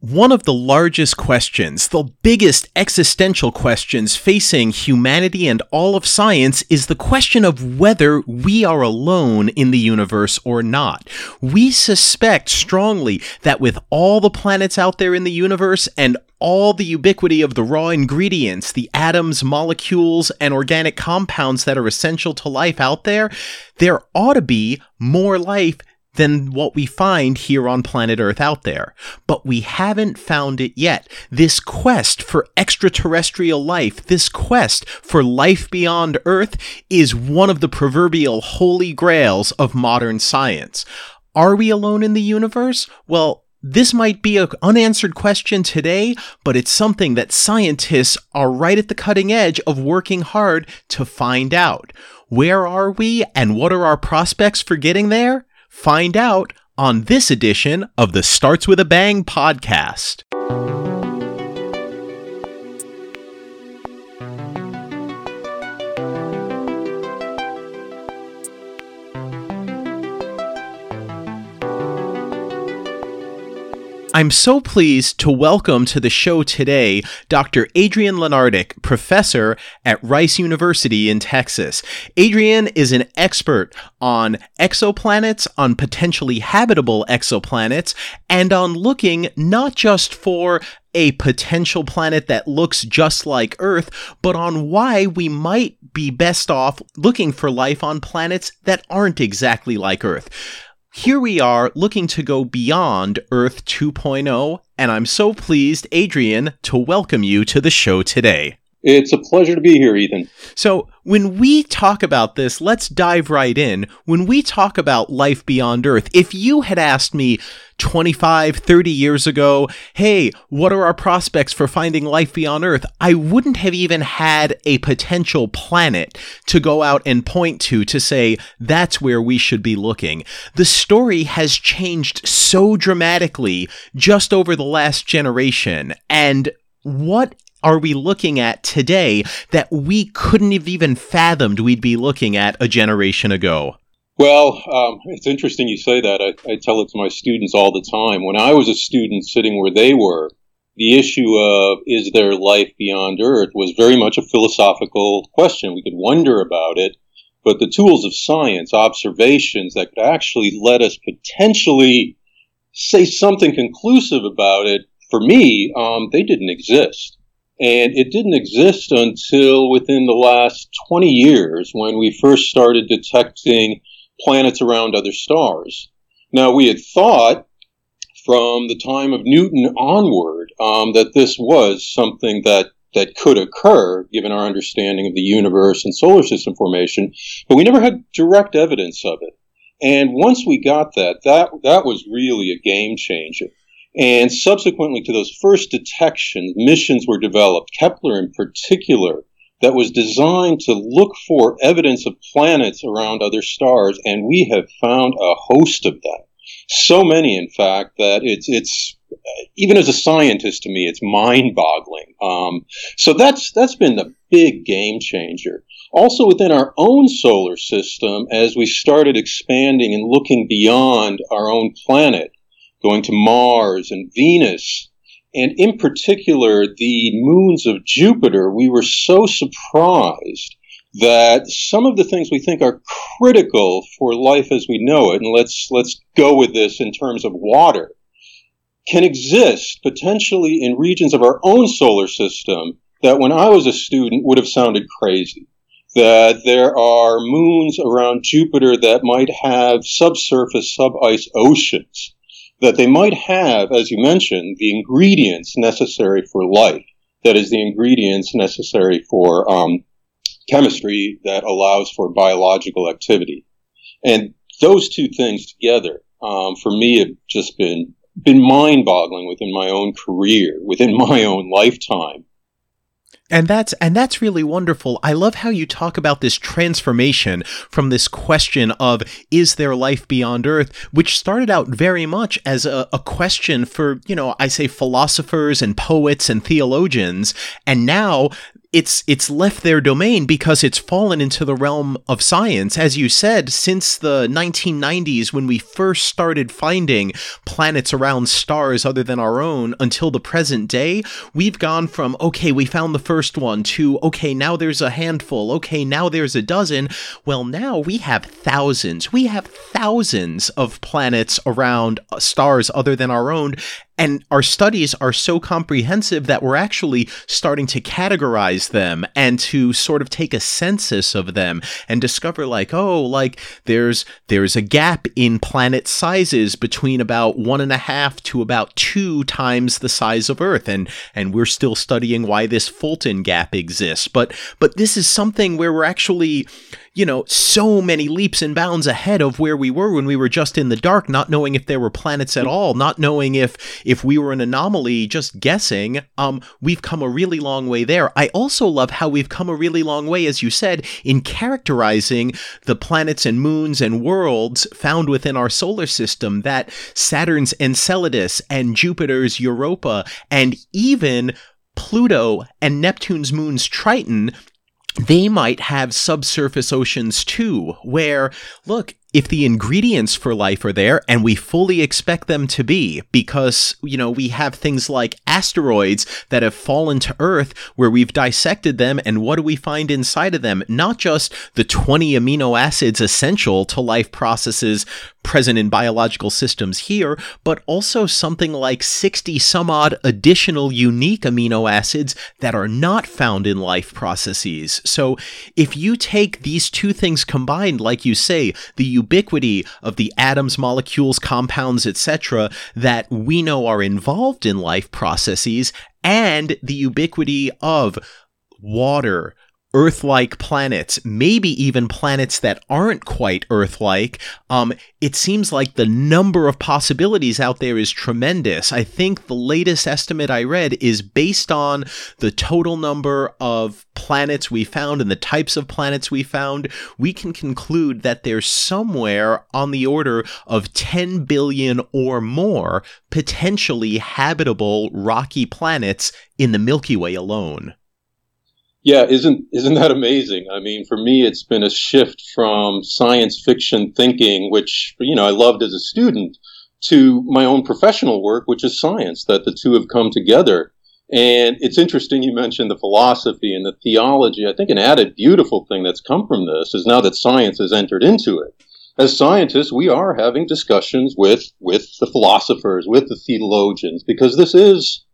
One of the largest questions, the biggest existential questions facing humanity and all of science is the question of whether we are alone in the universe or not. We suspect strongly that with all the planets out there in the universe and all the ubiquity of the raw ingredients, the atoms, molecules, and organic compounds that are essential to life out there, there ought to be more life than what we find here on planet Earth out there. But we haven't found it yet. This quest for extraterrestrial life, this quest for life beyond Earth, is one of the proverbial holy grails of modern science. Are we alone in the universe? Well, this might be an unanswered question today, but it's something that scientists are right at the cutting edge of working hard to find out. Where are we and what are our prospects for getting there? Find out on this edition of the Starts with a Bang podcast. I'm so pleased to welcome to the show today Dr. Adrian Lenardic, professor at Rice University in Texas. Adrian is an expert on exoplanets, on potentially habitable exoplanets, and on looking not just for a potential planet that looks just like Earth, but on why we might be best off looking for life on planets that aren't exactly like Earth here we are looking to go beyond Earth 2.0, and I'm so pleased, Adrian, to welcome you to the show today. It's a pleasure to be here, Ethan. So, when we talk about this, let's dive right in. When we talk about life beyond Earth, if you had asked me 25, 30 years ago, hey, what are our prospects for finding life beyond Earth? I wouldn't have even had a potential planet to go out and point to to say that's where we should be looking. The story has changed so dramatically just over the last generation. And what are we looking at today that we couldn't have even fathomed we'd be looking at a generation ago? Well, um, it's interesting you say that. I, I, tell it to my students all the time. When I was a student sitting where they were, the issue of is there life beyond Earth was very much a philosophical question. We could wonder about it, but the tools of science, observations that could actually let us potentially say something conclusive about it, for me, um, they didn't exist. And it didn't exist until within the last 20 years when we first started detecting planets around other stars. Now, we had thought from the time of Newton onward um, that this was something that that could occur given our understanding of the universe and solar system formation, but we never had direct evidence of it. And once we got that, that that was really a game changer. And subsequently to those first detections, missions were developed, Kepler in particular, that was designed to look for evidence of planets around other stars, and we have found a host of them. So many, in fact, that it's it's even as a scientist to me, it's mind-boggling. Um, so that's that's been the big game changer. Also within our own solar system, as we started expanding and looking beyond our own planet, going to Mars and Venus, and in particular the moons of Jupiter, we were so surprised that some of the things we think are critical for life as we know it, and let's let's go with this in terms of water, can exist potentially in regions of our own solar system that when I was a student would have sounded crazy. That there are moons around Jupiter that might have subsurface, sub-ice oceans that they might have, as you mentioned, the ingredients necessary for life. That is, the ingredients necessary for um, chemistry that allows for biological activity. And those two things together, um, for me, have just been been mind-boggling within my own career, within my own lifetime. And that's and that's really wonderful. I love how you talk about this transformation from this question of is there life beyond Earth, which started out very much as a, a question for, you know, I say philosophers and poets and theologians, and now it's it's left their domain because it's fallen into the realm of science. As you said since the 1990s when we first started finding planets around stars other than our own until the present day we've gone from okay we found the first one to okay now there's a handful. Okay now there's a dozen. Well now we have thousands. We have thousands of planets around uh, stars other than our own and our studies are so comprehensive that we're actually starting to categorize them and to sort of take a census of them and discover like, oh, like there's there's a gap in planet sizes between about one and a half to about two times the size of Earth. And and we're still studying why this Fulton gap exists. But but this is something where we're actually you know, so many leaps and bounds ahead of where we were when we were just in the dark, not knowing if there were planets at all, not knowing if if we were an anomaly, just guessing. Um, we've come a really long way there. I also love how we've come a really long way, as you said, in characterizing the planets and moons and worlds found within our solar system. That Saturn's Enceladus and Jupiter's Europa and even Pluto and Neptune's moons Triton they might have subsurface oceans too, where, look, if the ingredients for life are there and we fully expect them to be because you know we have things like asteroids that have fallen to earth where we've dissected them and what do we find inside of them? Not just the 20 amino acids essential to life processes present in biological systems here but also something like 60 some odd additional unique amino acids that are not found in life processes. So if you take these two things combined like you say the ubiquity of the atoms, molecules, compounds, etc., that we know are involved in life processes, and the ubiquity of water, Earth like planets, maybe even planets that aren't quite Earth like, um, it seems like the number of possibilities out there is tremendous. I think the latest estimate I read is based on the total number of planets we found and the types of planets we found. We can conclude that there's somewhere on the order of 10 billion or more potentially habitable rocky planets in the Milky Way alone. Yeah, isn't isn't that amazing? I mean, for me, it's been a shift from science fiction thinking, which you know I loved as a student, to my own professional work, which is science. That the two have come together, and it's interesting you mentioned the philosophy and the theology. I think an added beautiful thing that's come from this is now that science has entered into it. As scientists, we are having discussions with with the philosophers, with the theologians, because this is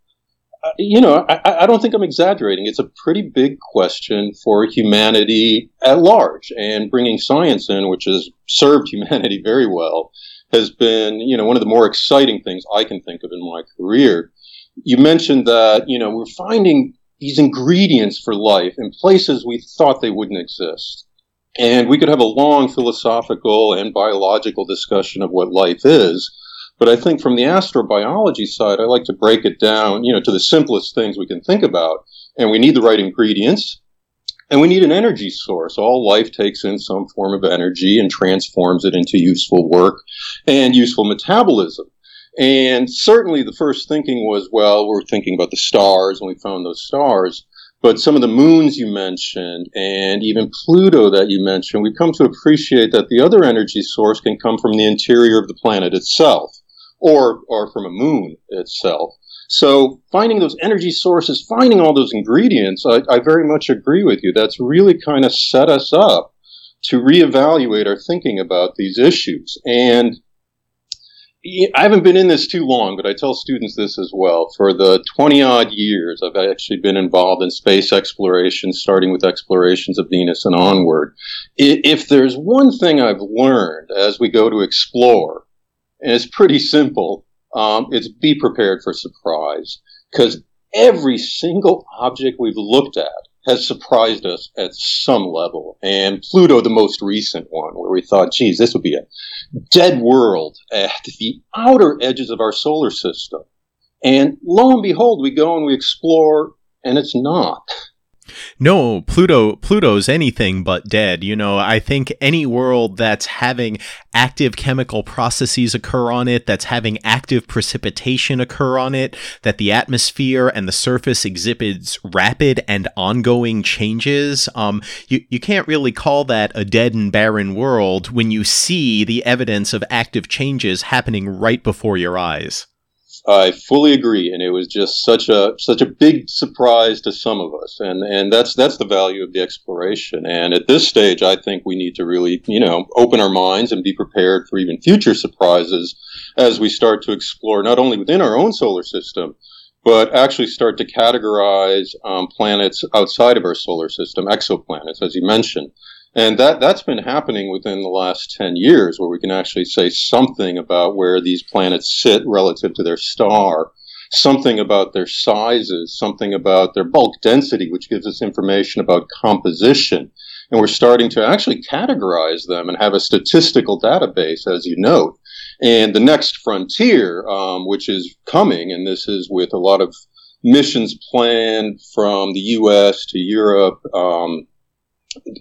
you know, I, I, don't think I'm exaggerating. It's a pretty big question for humanity at large, and bringing science in, which has served humanity very well, has been, you know, one of the more exciting things I can think of in my career. You mentioned that, you know, we're finding these ingredients for life in places we thought they wouldn't exist. And we could have a long philosophical and biological discussion of what life is. But I think from the astrobiology side, I like to break it down, you know, to the simplest things we can think about. And we need the right ingredients. And we need an energy source. All life takes in some form of energy and transforms it into useful work and useful metabolism. And certainly the first thinking was, well, we're thinking about the stars and we found those stars. But some of the moons you mentioned and even Pluto that you mentioned, we've come to appreciate that the other energy source can come from the interior of the planet itself or, or from a moon itself. So finding those energy sources, finding all those ingredients, I, I very much agree with you. That's really kind of set us up to reevaluate our thinking about these issues. And I haven't been in this too long, but I tell students this as well. For the 20 odd years, I've actually been involved in space exploration, starting with explorations of Venus and onward. If there's one thing I've learned as we go to explore, and it's pretty simple. Um, it's be prepared for surprise because every single object we've looked at has surprised us at some level. And Pluto, the most recent one, where we thought, geez, this would be a dead world at the outer edges of our solar system. And lo and behold, we go and we explore, and it's not. No, Pluto Pluto's anything but dead. You know, I think any world that's having active chemical processes occur on it, that's having active precipitation occur on it, that the atmosphere and the surface exhibits rapid and ongoing changes, um, you, you can't really call that a dead and barren world when you see the evidence of active changes happening right before your eyes. I fully agree, and it was just such a such a big surprise to some of us, and and that's that's the value of the exploration. And at this stage, I think we need to really, you know, open our minds and be prepared for even future surprises as we start to explore not only within our own solar system, but actually start to categorize um, planets outside of our solar system, exoplanets, as you mentioned. And that, that's been happening within the last 10 years, where we can actually say something about where these planets sit relative to their star, something about their sizes, something about their bulk density, which gives us information about composition. And we're starting to actually categorize them and have a statistical database, as you note. And the next frontier, um, which is coming, and this is with a lot of missions planned from the U.S. to Europe, um,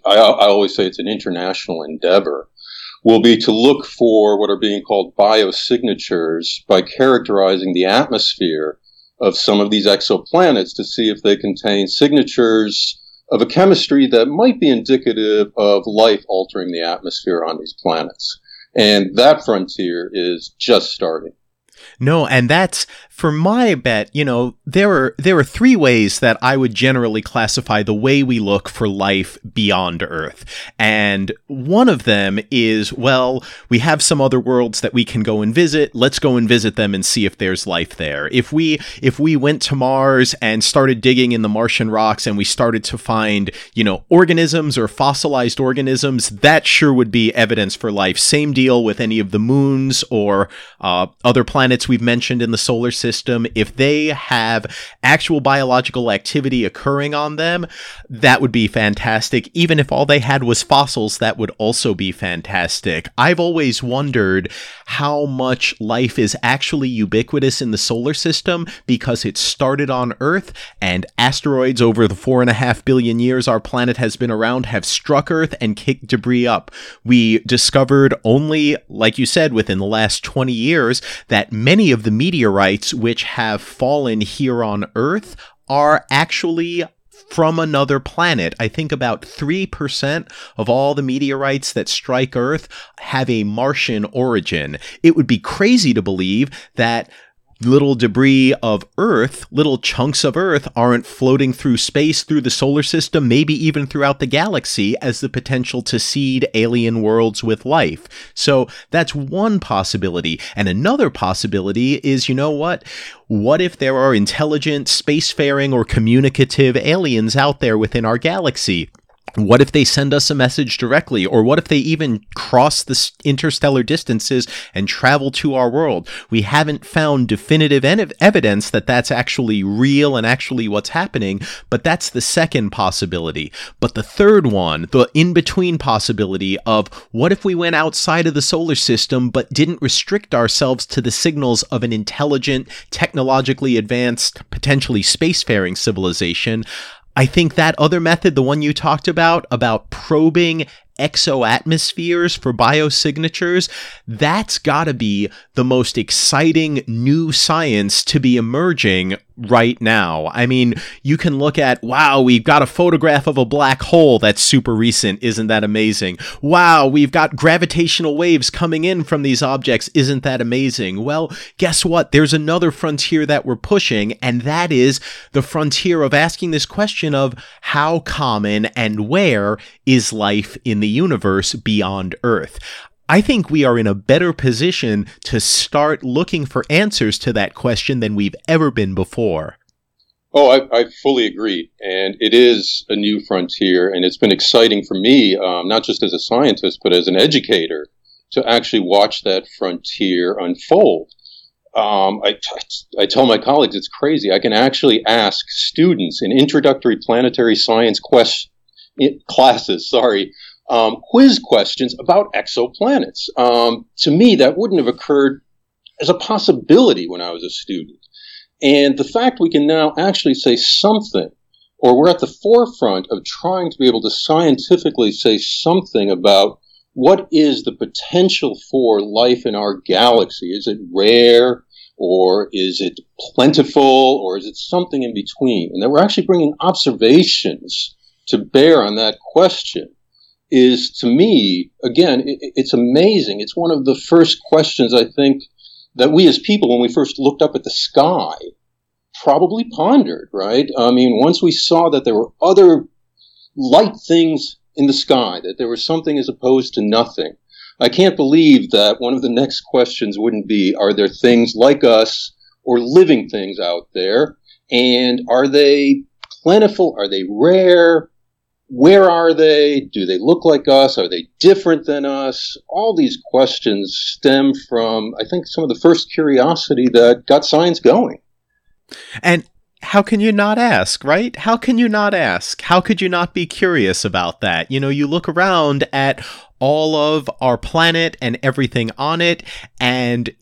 I, I always say it's an international endeavor, will be to look for what are being called biosignatures by characterizing the atmosphere of some of these exoplanets to see if they contain signatures of a chemistry that might be indicative of life altering the atmosphere on these planets. And that frontier is just starting. No, and that's for my bet, you know, there are there are three ways that I would generally classify the way we look for life beyond Earth. And one of them is, well, we have some other worlds that we can go and visit. Let's go and visit them and see if there's life there. If we if we went to Mars and started digging in the Martian rocks and we started to find, you know, organisms or fossilized organisms, that sure would be evidence for life. Same deal with any of the moons or uh, other planets we've mentioned in the solar system system, if they have actual biological activity occurring on them, that would be fantastic. Even if all they had was fossils, that would also be fantastic. I've always wondered how much life is actually ubiquitous in the solar system because it started on Earth and asteroids over the four and a half billion years our planet has been around have struck Earth and kicked debris up. We discovered only, like you said, within the last 20 years that many of the meteorites which have fallen here on Earth are actually from another planet. I think about 3% of all the meteorites that strike Earth have a Martian origin. It would be crazy to believe that little debris of Earth, little chunks of Earth, aren't floating through space, through the solar system, maybe even throughout the galaxy as the potential to seed alien worlds with life. So that's one possibility. And another possibility is, you know what? What if there are intelligent, spacefaring, or communicative aliens out there within our galaxy? What if they send us a message directly? Or what if they even cross the interstellar distances and travel to our world? We haven't found definitive evidence that that's actually real and actually what's happening, but that's the second possibility. But the third one, the in between possibility of what if we went outside of the solar system but didn't restrict ourselves to the signals of an intelligent, technologically advanced, potentially spacefaring civilization? I think that other method, the one you talked about, about probing exoatmospheres for biosignatures, that's got to be the most exciting new science to be emerging right now. I mean, you can look at, wow, we've got a photograph of a black hole that's super recent. Isn't that amazing? Wow, we've got gravitational waves coming in from these objects. Isn't that amazing? Well, guess what? There's another frontier that we're pushing, and that is the frontier of asking this question of how common and where is life in the universe beyond Earth. I think we are in a better position to start looking for answers to that question than we've ever been before. Oh, I, I fully agree. And it is a new frontier. And it's been exciting for me, um, not just as a scientist, but as an educator, to actually watch that frontier unfold. Um, I, I tell my colleagues it's crazy. I can actually ask students in introductory planetary science quest, classes, sorry, um, quiz questions about exoplanets. Um, to me, that wouldn't have occurred as a possibility when I was a student. And the fact we can now actually say something or we're at the forefront of trying to be able to scientifically say something about what is the potential for life in our galaxy? Is it rare? Or is it plentiful? Or is it something in between? And that we're actually bringing observations to bear on that question is to me, again, it, it's amazing. It's one of the first questions I think that we as people, when we first looked up at the sky, probably pondered, right? I mean, once we saw that there were other light things in the sky, that there was something as opposed to nothing. I can't believe that one of the next questions wouldn't be Are there things like us or living things out there? And are they plentiful? Are they rare? Where are they? Do they look like us? Are they different than us? All these questions stem from, I think, some of the first curiosity that got science going. And how can you not ask, right? How can you not ask? How could you not be curious about that? You know, you look around at all of our planet and everything on it, and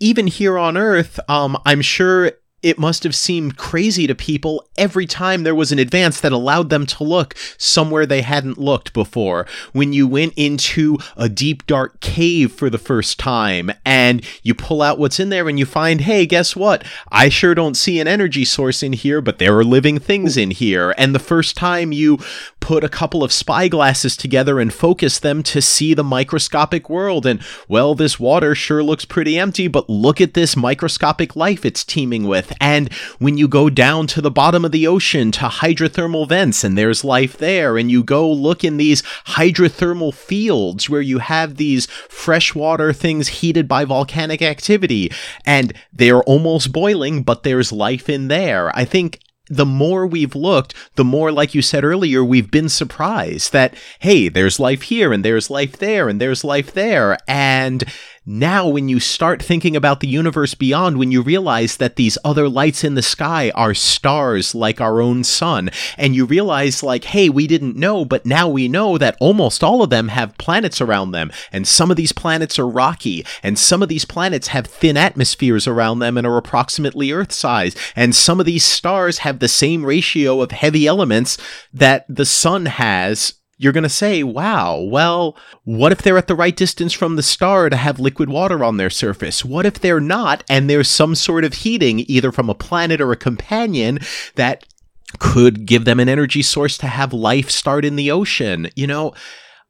even here on Earth, um, I'm sure it must have seemed crazy to people every time there was an advance that allowed them to look somewhere they hadn't looked before. When you went into a deep, dark cave for the first time and you pull out what's in there and you find, hey, guess what? I sure don't see an energy source in here, but there are living things in here. And the first time you put a couple of spyglasses together and focus them to see the microscopic world, and well, this water sure looks pretty empty, but look at this microscopic life it's teeming with with. And when you go down to the bottom of the ocean to hydrothermal vents and there's life there, and you go look in these hydrothermal fields where you have these freshwater things heated by volcanic activity and they're almost boiling, but there's life in there. I think the more we've looked, the more, like you said earlier, we've been surprised that, hey, there's life here and there's life there and there's life there. And now, when you start thinking about the universe beyond, when you realize that these other lights in the sky are stars like our own sun, and you realize, like, hey, we didn't know, but now we know that almost all of them have planets around them, and some of these planets are rocky, and some of these planets have thin atmospheres around them and are approximately Earth size, and some of these stars have the same ratio of heavy elements that the sun has you're going to say, wow, well, what if they're at the right distance from the star to have liquid water on their surface? What if they're not and there's some sort of heating, either from a planet or a companion, that could give them an energy source to have life start in the ocean? You know,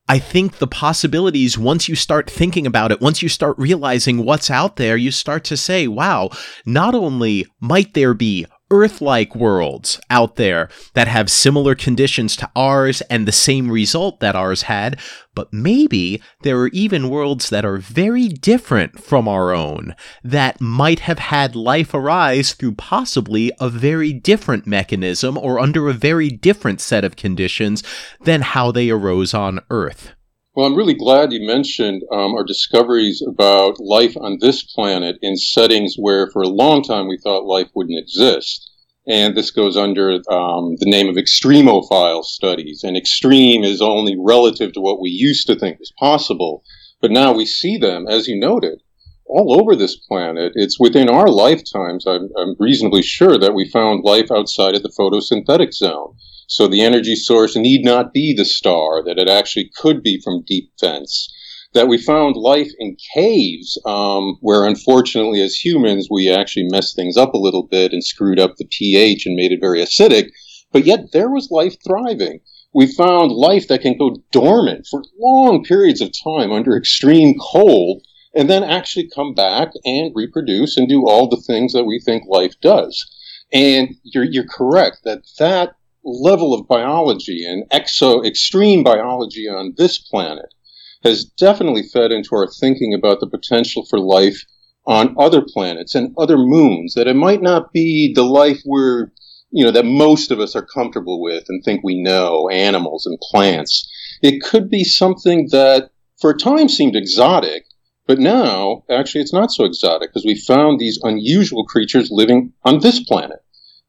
I think the possibilities, once you start thinking about it, once you start realizing what's out there, you start to say, wow, not only might there be Earth like worlds out there that have similar conditions to ours and the same result that ours had, but maybe there are even worlds that are very different from our own that might have had life arise through possibly a very different mechanism or under a very different set of conditions than how they arose on Earth. Well, I'm really glad you mentioned um, our discoveries about life on this planet in settings where, for a long time, we thought life wouldn't exist. And this goes under um, the name of extremophile studies. And extreme is only relative to what we used to think was possible. But now we see them, as you noted, all over this planet. It's within our lifetimes, I'm, I'm reasonably sure, that we found life outside of the photosynthetic zone. So the energy source need not be the star, that it actually could be from deep vents. That we found life in caves, um, where unfortunately as humans we actually messed things up a little bit and screwed up the pH and made it very acidic, but yet there was life thriving. We found life that can go dormant for long periods of time under extreme cold and then actually come back and reproduce and do all the things that we think life does. And you're, you're correct that that level of biology and exo extreme biology on this planet has definitely fed into our thinking about the potential for life on other planets and other moons that it might not be the life we're you know that most of us are comfortable with and think we know animals and plants. It could be something that for a time seemed exotic but now actually it's not so exotic because we found these unusual creatures living on this planet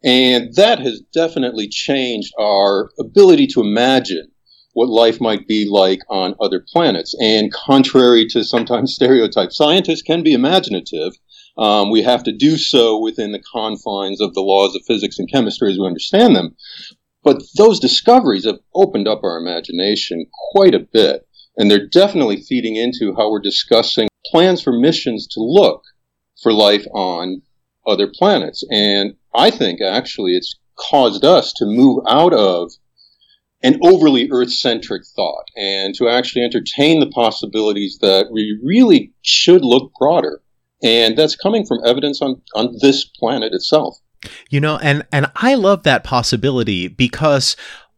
and that has definitely changed our ability to imagine what life might be like on other planets. And contrary to sometimes stereotypes, scientists can be imaginative. Um, we have to do so within the confines of the laws of physics and chemistry as we understand them. But those discoveries have opened up our imagination quite a bit. And they're definitely feeding into how we're discussing plans for missions to look for life on other planets. And I think actually it's caused us to move out of an overly Earth centric thought and to actually entertain the possibilities that we really should look broader. And that's coming from evidence on, on this planet itself. You know, and, and I love that possibility because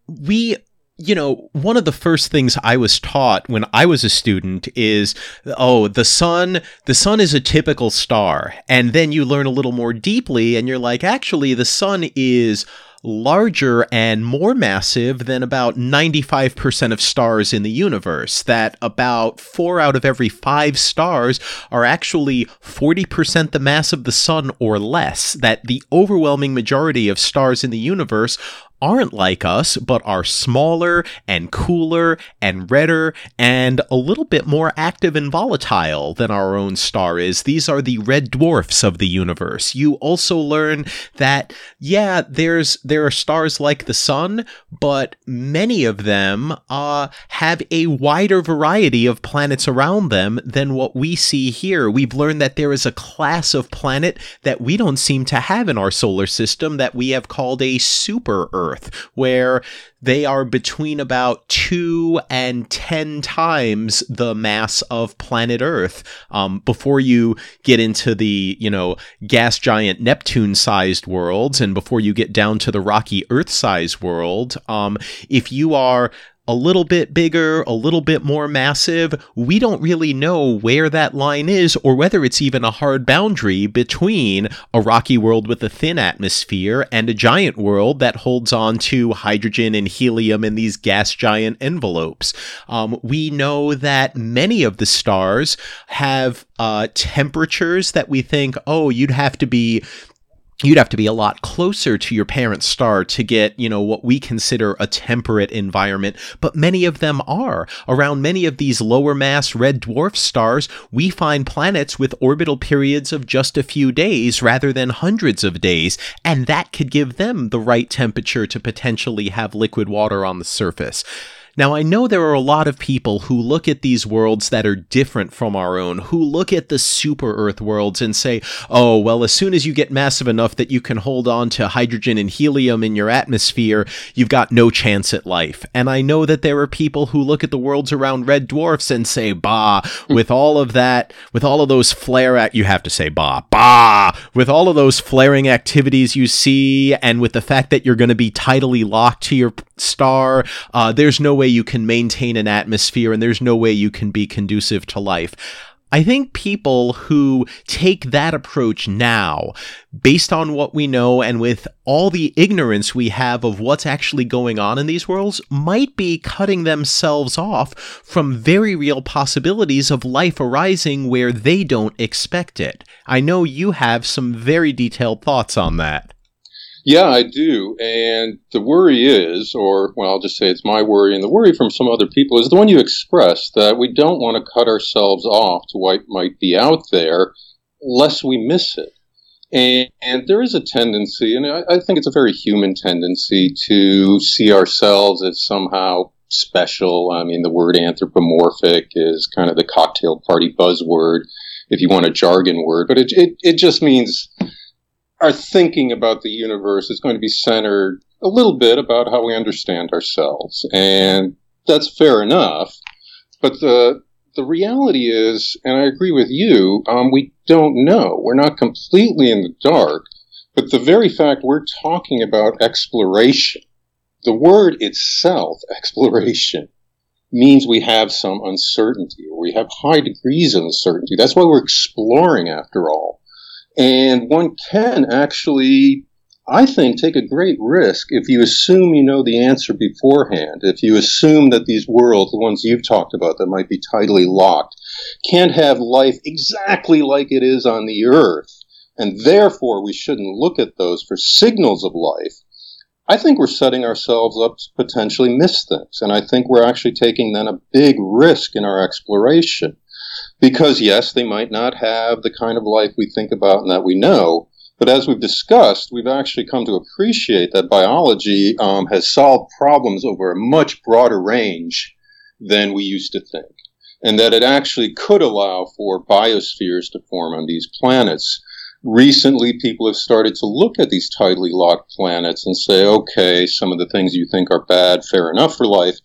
we you know, one of the first things I was taught when I was a student is, oh, the sun, the sun is a typical star. And then you learn a little more deeply and you're like, actually, the sun is larger and more massive than about 95% of stars in the universe. That about four out of every five stars are actually 40% the mass of the sun or less. That the overwhelming majority of stars in the universe aren't like us, but are smaller and cooler and redder and a little bit more active and volatile than our own star is. These are the red dwarfs of the universe. You also learn that, yeah, there's, there are stars like the sun, but many of them, uh, have a wider variety of planets around them than what we see here. We've learned that there is a class of planet that we don't seem to have in our solar system that we have called a super Earth. Earth, where they are between about two and ten times the mass of planet Earth. Um, before you get into the, you know, gas giant Neptune sized worlds and before you get down to the rocky Earth sized world, um, if you are a little bit bigger, a little bit more massive. We don't really know where that line is or whether it's even a hard boundary between a rocky world with a thin atmosphere and a giant world that holds on to hydrogen and helium in these gas giant envelopes. Um, we know that many of the stars have uh, temperatures that we think, oh, you'd have to be you'd have to be a lot closer to your parent star to get, you know, what we consider a temperate environment, but many of them are. Around many of these lower mass red dwarf stars, we find planets with orbital periods of just a few days rather than hundreds of days, and that could give them the right temperature to potentially have liquid water on the surface. Now, I know there are a lot of people who look at these worlds that are different from our own, who look at the super Earth worlds and say, oh, well, as soon as you get massive enough that you can hold on to hydrogen and helium in your atmosphere, you've got no chance at life. And I know that there are people who look at the worlds around red dwarfs and say, bah, with all of that, with all of those flare act, you have to say, bah, bah, with all of those flaring activities you see, and with the fact that you're going to be tidally locked to your star, uh, there's no way you can maintain an atmosphere and there's no way you can be conducive to life. I think people who take that approach now, based on what we know and with all the ignorance we have of what's actually going on in these worlds, might be cutting themselves off from very real possibilities of life arising where they don't expect it. I know you have some very detailed thoughts on that. Yeah, I do. And the worry is, or, well, I'll just say it's my worry, and the worry from some other people is the one you expressed that we don't want to cut ourselves off to what might be out there lest we miss it. And, and there is a tendency, and I, I think it's a very human tendency, to see ourselves as somehow special. I mean, the word anthropomorphic is kind of the cocktail party buzzword, if you want a jargon word, but it, it, it just means our thinking about the universe is going to be centered a little bit about how we understand ourselves. And that's fair enough. But the, the reality is, and I agree with you, um, we don't know. We're not completely in the dark. But the very fact we're talking about exploration, the word itself, exploration, means we have some uncertainty or we have high degrees of uncertainty. That's why we're exploring after all. And one can actually, I think, take a great risk if you assume you know the answer beforehand. If you assume that these worlds, the ones you've talked about that might be tidally locked, can't have life exactly like it is on the Earth, and therefore we shouldn't look at those for signals of life. I think we're setting ourselves up to potentially miss things. And I think we're actually taking then a big risk in our exploration. Because yes, they might not have the kind of life we think about and that we know, But as we've discussed, we've actually come to appreciate that biology um, has solved problems over a much broader range than we used to think. And that it actually could allow for biospheres to form on these planets. Recently, people have started to look at these tidally locked planets and say, okay, some of the things you think are bad, fair enough for life.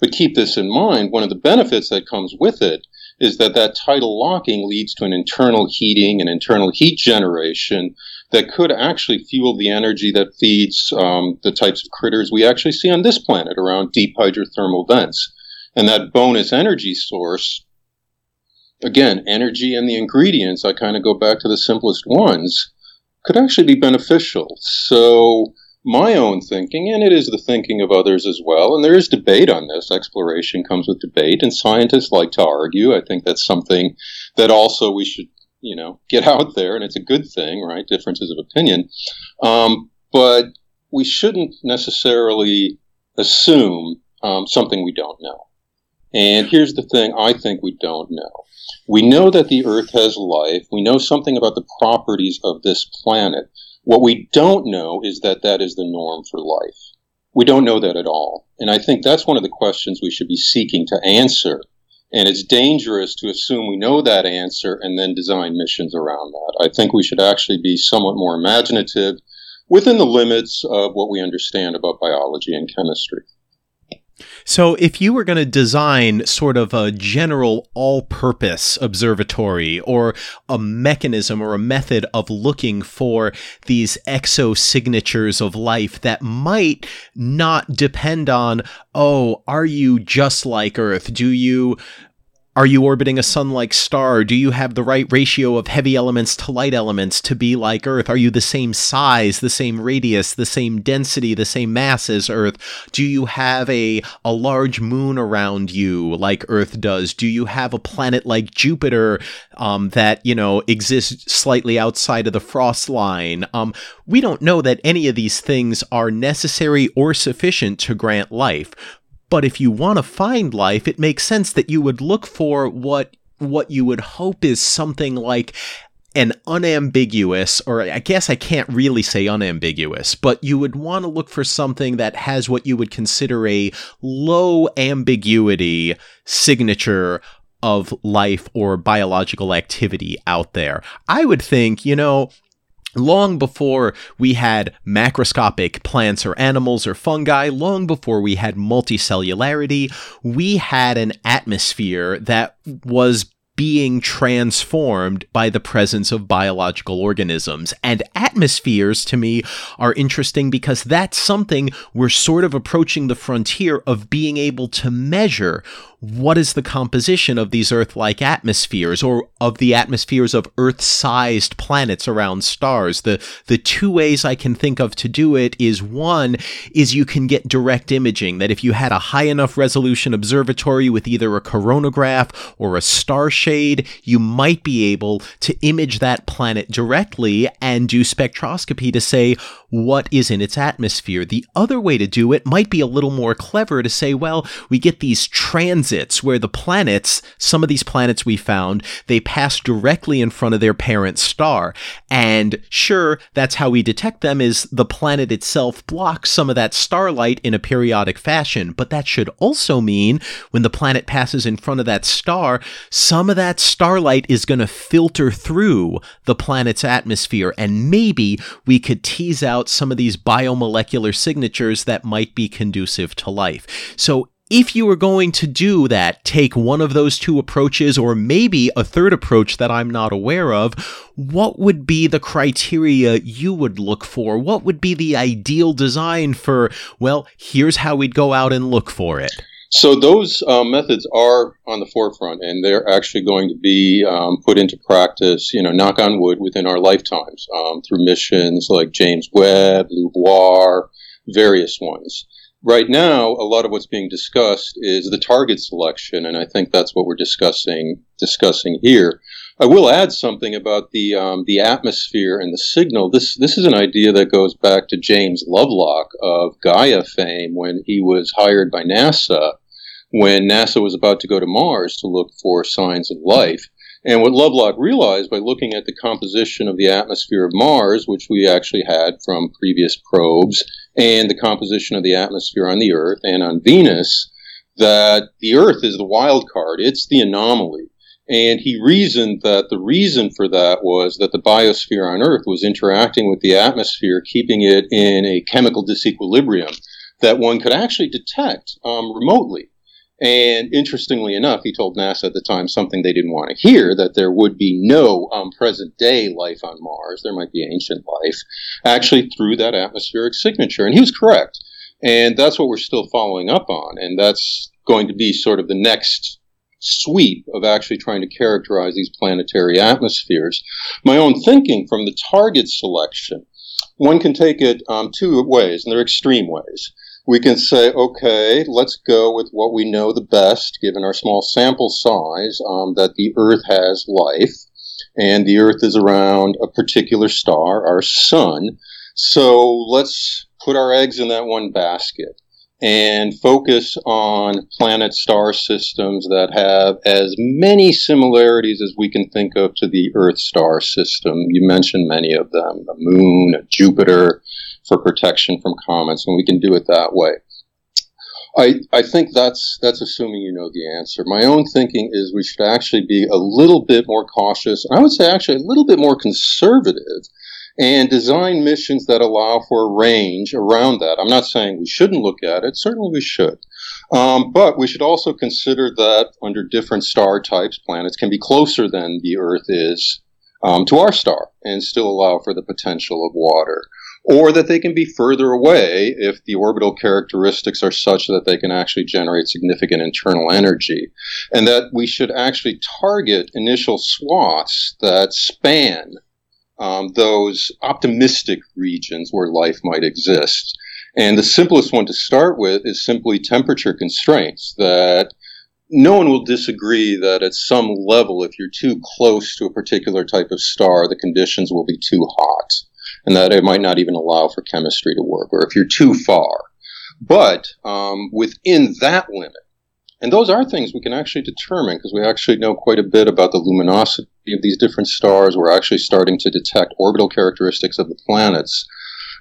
But keep this in mind one of the benefits that comes with it is that that tidal locking leads to an internal heating and internal heat generation that could actually fuel the energy that feeds um, the types of critters we actually see on this planet around deep hydrothermal vents. And that bonus energy source, again, energy and the ingredients, I kind of go back to the simplest ones, could actually be beneficial. So, my own thinking, and it is the thinking of others as well, and there is debate on this. Exploration comes with debate, and scientists like to argue. I think that's something that also we should, you know, get out there, and it's a good thing, right? Differences of opinion. Um, but we shouldn't necessarily assume um, something we don't know. And here's the thing I think we don't know. We know that the Earth has life. We know something about the properties of this planet. What we don't know is that that is the norm for life. We don't know that at all. And I think that's one of the questions we should be seeking to answer. And it's dangerous to assume we know that answer and then design missions around that. I think we should actually be somewhat more imaginative within the limits of what we understand about biology and chemistry. So, if you were going to design sort of a general all purpose observatory or a mechanism or a method of looking for these exosignatures of life that might not depend on, oh, are you just like Earth? Do you are you orbiting a sun like star? Do you have the right ratio of heavy elements to light elements to be like Earth? Are you the same size, the same radius, the same density, the same mass as Earth? Do you have a, a large moon around you like Earth does? Do you have a planet like Jupiter um, that, you know, exists slightly outside of the frost line? Um, we don't know that any of these things are necessary or sufficient to grant life but if you want to find life, it makes sense that you would look for what what you would hope is something like an unambiguous, or I guess I can't really say unambiguous, but you would want to look for something that has what you would consider a low ambiguity signature of life or biological activity out there. I would think, you know, Long before we had macroscopic plants or animals or fungi, long before we had multicellularity, we had an atmosphere that was being transformed by the presence of biological organisms. And atmospheres, to me, are interesting because that's something we're sort of approaching the frontier of being able to measure what is the composition of these Earth like atmospheres or of the atmospheres of Earth sized planets around stars? The, the two ways I can think of to do it is one is you can get direct imaging, that if you had a high enough resolution observatory with either a coronagraph or a star shade, you might be able to image that planet directly and do spectroscopy to say what is in its atmosphere. The other way to do it might be a little more clever to say, well, we get these transits where the planets, some of these planets we found, they pass directly in front of their parent star. And sure, that's how we detect them is the planet itself blocks some of that starlight in a periodic fashion. But that should also mean when the planet passes in front of that star, some of that starlight is going to filter through the planet's atmosphere. And maybe we could tease out some of these biomolecular signatures that might be conducive to life. So if you were going to do that, take one of those two approaches or maybe a third approach that I'm not aware of, what would be the criteria you would look for? What would be the ideal design for, well, here's how we'd go out and look for it? So those um, methods are on the forefront, and they're actually going to be um, put into practice. You know, knock on wood, within our lifetimes um, through missions like James Webb, LUVOIR, various ones. Right now, a lot of what's being discussed is the target selection, and I think that's what we're discussing discussing here. I will add something about the um, the atmosphere and the signal. This this is an idea that goes back to James Lovelock of Gaia fame when he was hired by NASA when NASA was about to go to Mars to look for signs of life. And what Lovelock realized by looking at the composition of the atmosphere of Mars, which we actually had from previous probes, and the composition of the atmosphere on the Earth and on Venus, that the Earth is the wild card. It's the anomaly. And he reasoned that the reason for that was that the biosphere on Earth was interacting with the atmosphere, keeping it in a chemical disequilibrium that one could actually detect um, remotely. And interestingly enough, he told NASA at the time something they didn't want to hear that there would be no um, present day life on Mars. There might be ancient life, actually through that atmospheric signature. And he was correct. And that's what we're still following up on. And that's going to be sort of the next sweep of actually trying to characterize these planetary atmospheres. My own thinking from the target selection, one can take it um, two ways, and they're extreme ways we can say, okay, let's go with what we know the best, given our small sample size, um, that the Earth has life, and the Earth is around a particular star, our sun. So let's put our eggs in that one basket and focus on planet star systems that have as many similarities as we can think of to the Earth star system. You mentioned many of them the Moon, Jupiter, for protection from comets, and we can do it that way. I, I think that's that's assuming you know the answer. My own thinking is we should actually be a little bit more cautious, I would say actually a little bit more conservative, and design missions that allow for a range around that. I'm not saying we shouldn't look at it; certainly we should. Um, but we should also consider that under different star types, planets can be closer than the Earth is um, to our star and still allow for the potential of water or that they can be further away if the orbital characteristics are such that they can actually generate significant internal energy. And that we should actually target initial swaths that span um, those optimistic regions where life might exist. And the simplest one to start with is simply temperature constraints that no one will disagree that at some level, if you're too close to a particular type of star, the conditions will be too hot and that it might not even allow for chemistry to work, or if you're too far. But um, within that limit, and those are things we can actually determine because we actually know quite a bit about the luminosity of these different stars. We're actually starting to detect orbital characteristics of the planets.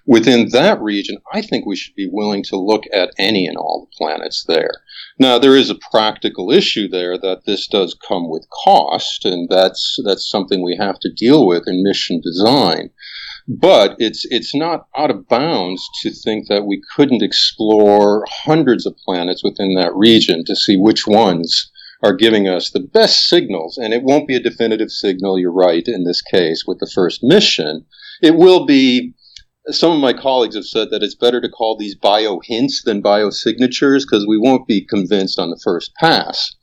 Within that region, I think we should be willing to look at any and all the planets there. Now, there is a practical issue there that this does come with cost, and that's that's something we have to deal with in mission design. But it's it's not out of bounds to think that we couldn't explore hundreds of planets within that region to see which ones are giving us the best signals. And it won't be a definitive signal, you're right, in this case with the first mission. It will be some of my colleagues have said that it's better to call these bio hints than bio signatures because we won't be convinced on the first pass.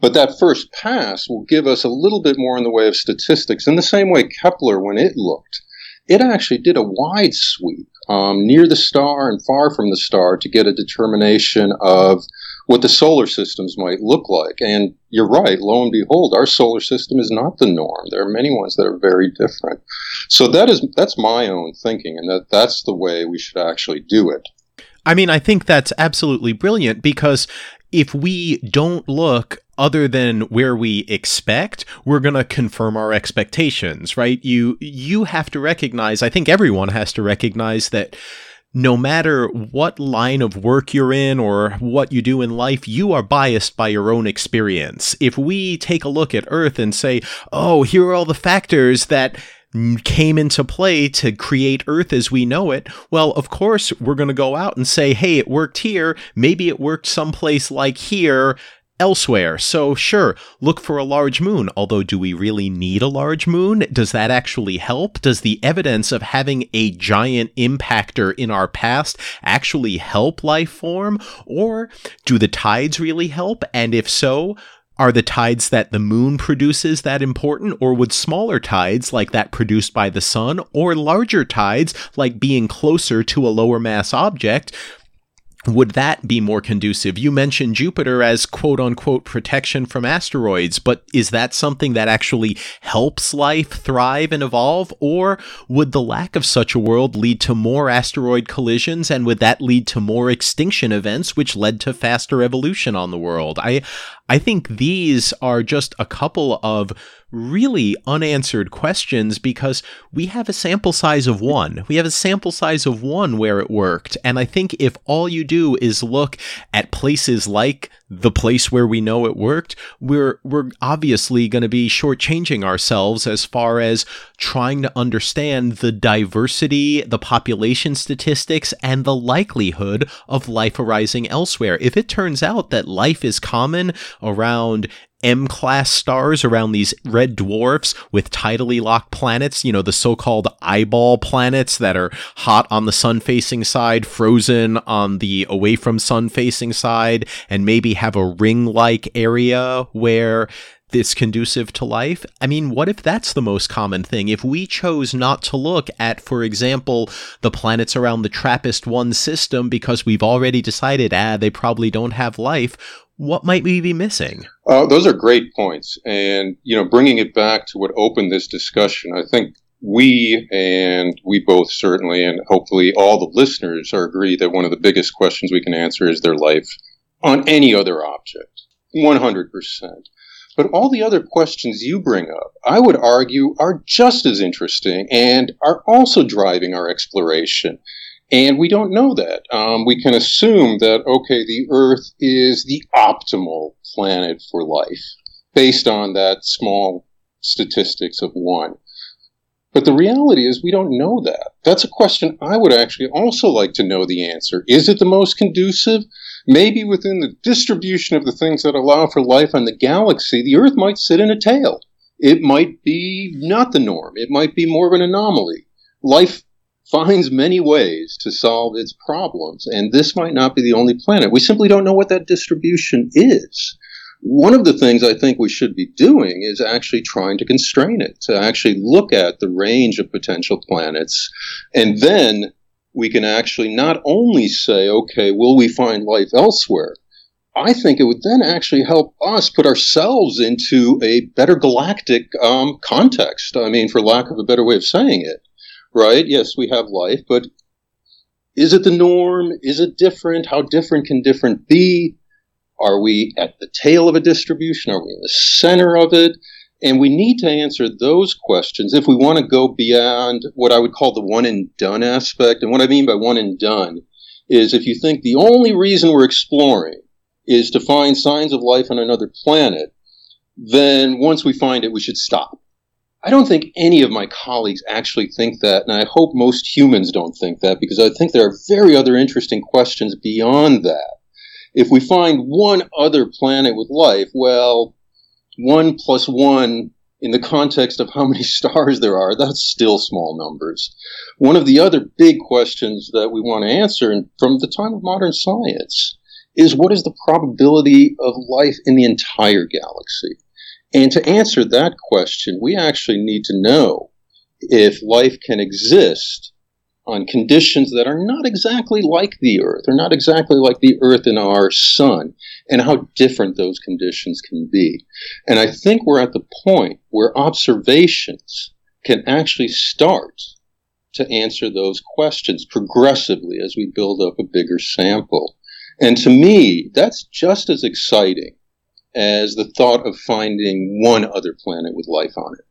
But that first pass will give us a little bit more in the way of statistics in the same way Kepler, when it looked, it actually did a wide sweep um, near the star and far from the star to get a determination of what the solar systems might look like. And you're right, lo and behold, our solar system is not the norm. There are many ones that are very different. So that is that's my own thinking, and that that's the way we should actually do it. I mean, I think that's absolutely brilliant because if we don't look other than where we expect, we're going to confirm our expectations, right? You you have to recognize, I think everyone has to recognize that no matter what line of work you're in or what you do in life, you are biased by your own experience. If we take a look at Earth and say, "Oh, here are all the factors that came into play to create Earth as we know it, well, of course, we're going to go out and say, hey, it worked here. Maybe it worked someplace like here elsewhere. So, sure, look for a large moon. Although, do we really need a large moon? Does that actually help? Does the evidence of having a giant impactor in our past actually help life form? Or do the tides really help? And if so, are the tides that the moon produces that important, or would smaller tides, like that produced by the sun, or larger tides, like being closer to a lower mass object, would that be more conducive? You mentioned Jupiter as quote unquote protection from asteroids, but is that something that actually helps life thrive and evolve? Or would the lack of such a world lead to more asteroid collisions and would that lead to more extinction events, which led to faster evolution on the world? I, I think these are just a couple of really unanswered questions because we have a sample size of one. We have a sample size of one where it worked. And I think if all you do is look at places like the place where we know it worked, we're we're obviously going to be shortchanging ourselves as far as trying to understand the diversity, the population statistics, and the likelihood of life arising elsewhere. If it turns out that life is common around M class stars around these red dwarfs with tidally locked planets, you know, the so called eyeball planets that are hot on the sun facing side, frozen on the away from sun facing side, and maybe have a ring like area where it's conducive to life? I mean, what if that's the most common thing? If we chose not to look at, for example, the planets around the TRAPPIST 1 system because we've already decided, ah, they probably don't have life, what might we be missing? Uh, those are great points. And, you know, bringing it back to what opened this discussion, I think we and we both certainly, and hopefully all the listeners are agree that one of the biggest questions we can answer is there life on any other object. 100%. But all the other questions you bring up, I would argue, are just as interesting and are also driving our exploration. And we don't know that. Um, we can assume that, okay, the Earth is the optimal planet for life based on that small statistics of one. But the reality is, we don't know that. That's a question I would actually also like to know the answer. Is it the most conducive? Maybe within the distribution of the things that allow for life on the galaxy, the Earth might sit in a tail. It might be not the norm. It might be more of an anomaly. Life finds many ways to solve its problems, and this might not be the only planet. We simply don't know what that distribution is. One of the things I think we should be doing is actually trying to constrain it, to actually look at the range of potential planets, and then we can actually not only say, okay, will we find life elsewhere? I think it would then actually help us put ourselves into a better galactic um, context. I mean, for lack of a better way of saying it right? Yes, we have life, but is it the norm? Is it different? How different can different be? Are we at the tail of a distribution? Are we in the center of it? And we need to answer those questions if we want to go beyond what I would call the one and done aspect. And what I mean by one and done is if you think the only reason we're exploring is to find signs of life on another planet, then once we find it, we should stop. I don't think any of my colleagues actually think that, and I hope most humans don't think that because I think there are very other interesting questions beyond that. If we find one other planet with life, well, one plus one in the context of how many stars there are, that's still small numbers. One of the other big questions that we want to answer from the time of modern science is what is the probability of life in the entire galaxy? And to answer that question, we actually need to know if life can exist on conditions that are not exactly like the Earth, or not exactly like the Earth in our sun, and how different those conditions can be. And I think we're at the point where observations can actually start to answer those questions progressively as we build up a bigger sample. And to me, that's just as exciting as the thought of finding one other planet with life on it.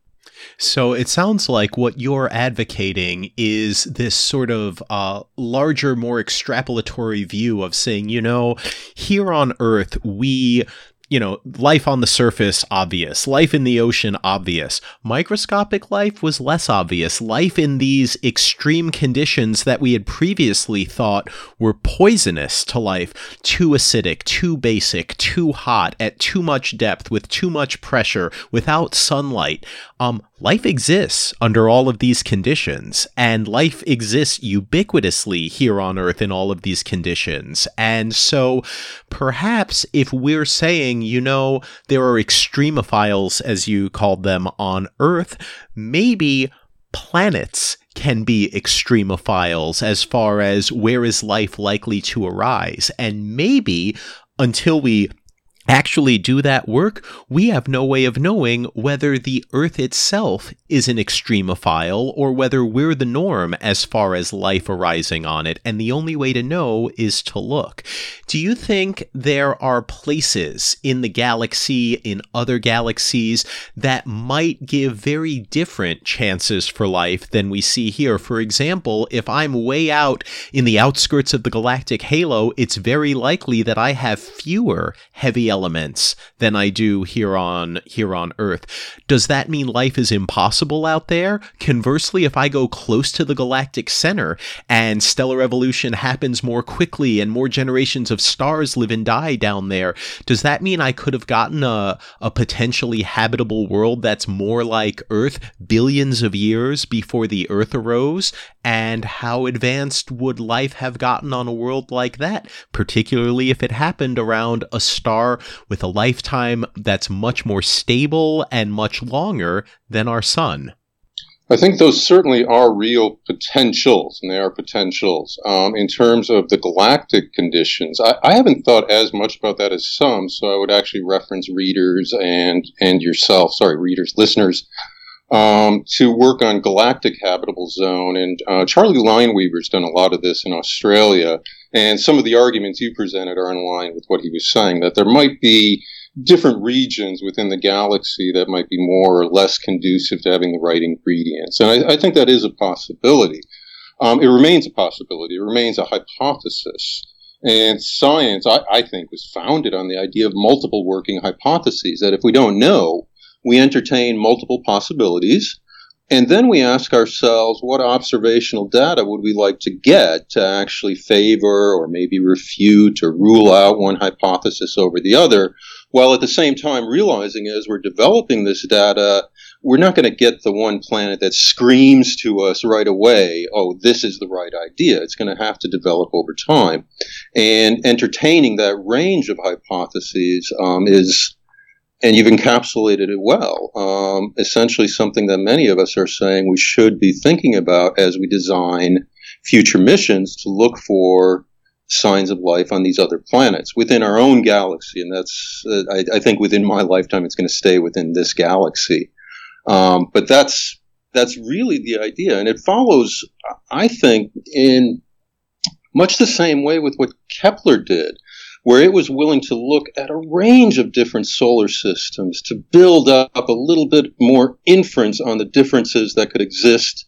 So it sounds like what you're advocating is this sort of uh, larger, more extrapolatory view of saying, you know, here on Earth, we you know, life on the surface, obvious. Life in the ocean, obvious. Microscopic life was less obvious. Life in these extreme conditions that we had previously thought were poisonous to life. Too acidic, too basic, too hot, at too much depth, with too much pressure, without sunlight. Um, life exists under all of these conditions, and life exists ubiquitously here on Earth in all of these conditions. And so perhaps if we're saying, you know, there are extremophiles, as you called them, on Earth, maybe planets can be extremophiles as far as where is life likely to arise. And maybe until we actually do that work, we have no way of knowing whether the Earth itself is an extremophile or whether we're the norm as far as life arising on it. And the only way to know is to look. Do you think there are places in the galaxy, in other galaxies, that might give very different chances for life than we see here? For example, if I'm way out in the outskirts of the galactic halo, it's very likely that I have fewer heavy elements than I do here on here on Earth. Does that mean life is impossible out there? Conversely, if I go close to the galactic center and stellar evolution happens more quickly and more generations of stars live and die down there, does that mean I could have gotten a, a potentially habitable world that's more like Earth billions of years before the Earth arose? And how advanced would life have gotten on a world like that, particularly if it happened around a star with a lifetime that's much more stable and much longer than our sun. I think those certainly are real potentials, and they are potentials. Um, in terms of the galactic conditions, I, I, haven't thought as much about that as some, so I would actually reference readers and and yourself, sorry, readers, listeners, um, to work on galactic habitable zone. And uh, Charlie Lineweaver's done a lot of this in Australia, and some of the arguments you presented are in line with what he was saying that there might be different regions within the galaxy that might be more or less conducive to having the right ingredients. And I, I think that is a possibility. Um, it remains a possibility. It remains a hypothesis. And science, I, I, think, was founded on the idea of multiple working hypotheses, that if we don't know, we entertain multiple possibilities, and then we ask ourselves what observational data would we like to get to actually favor or maybe refute or rule out one hypothesis over the other, while at the same time realizing as we're developing this data, we're not going to get the one planet that screams to us right away, oh, this is the right idea. It's going to have to develop over time. And entertaining that range of hypotheses um, is and you've encapsulated it well. Um, essentially, something that many of us are saying we should be thinking about as we design future missions to look for signs of life on these other planets within our own galaxy. And that's, uh, I, I, think, within my lifetime, it's going to stay within this galaxy. Um, but that's that's really the idea, and it follows, I think, in much the same way with what Kepler did where it was willing to look at a range of different solar systems to build up a little bit more inference on the differences that could exist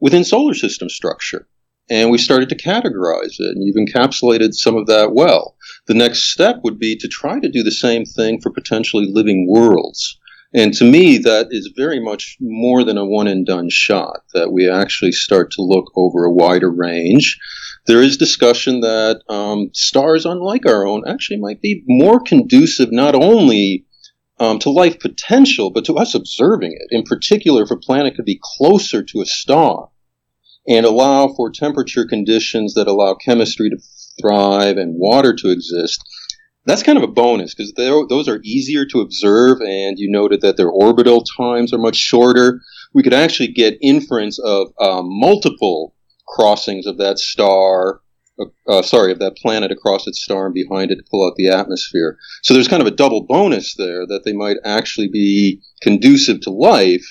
within solar system structure. And we started to categorize it, and you've encapsulated some of that well. The next step would be to try to do the same thing for potentially living worlds. And to me, that is very much more than a one and done shot, that we actually start to look over a wider range there is discussion that um, stars unlike our own actually might be more conducive not only um, to life potential, but to us observing it. In particular, if a planet could be closer to a star and allow for temperature conditions that allow chemistry to thrive and water to exist, that's kind of a bonus because those are easier to observe, and you noted that their orbital times are much shorter. We could actually get inference of um, multiple crossings of that star, uh, uh, sorry, of that planet across its star and behind it to pull out the atmosphere. So there's kind of a double bonus there that they might actually be conducive to life,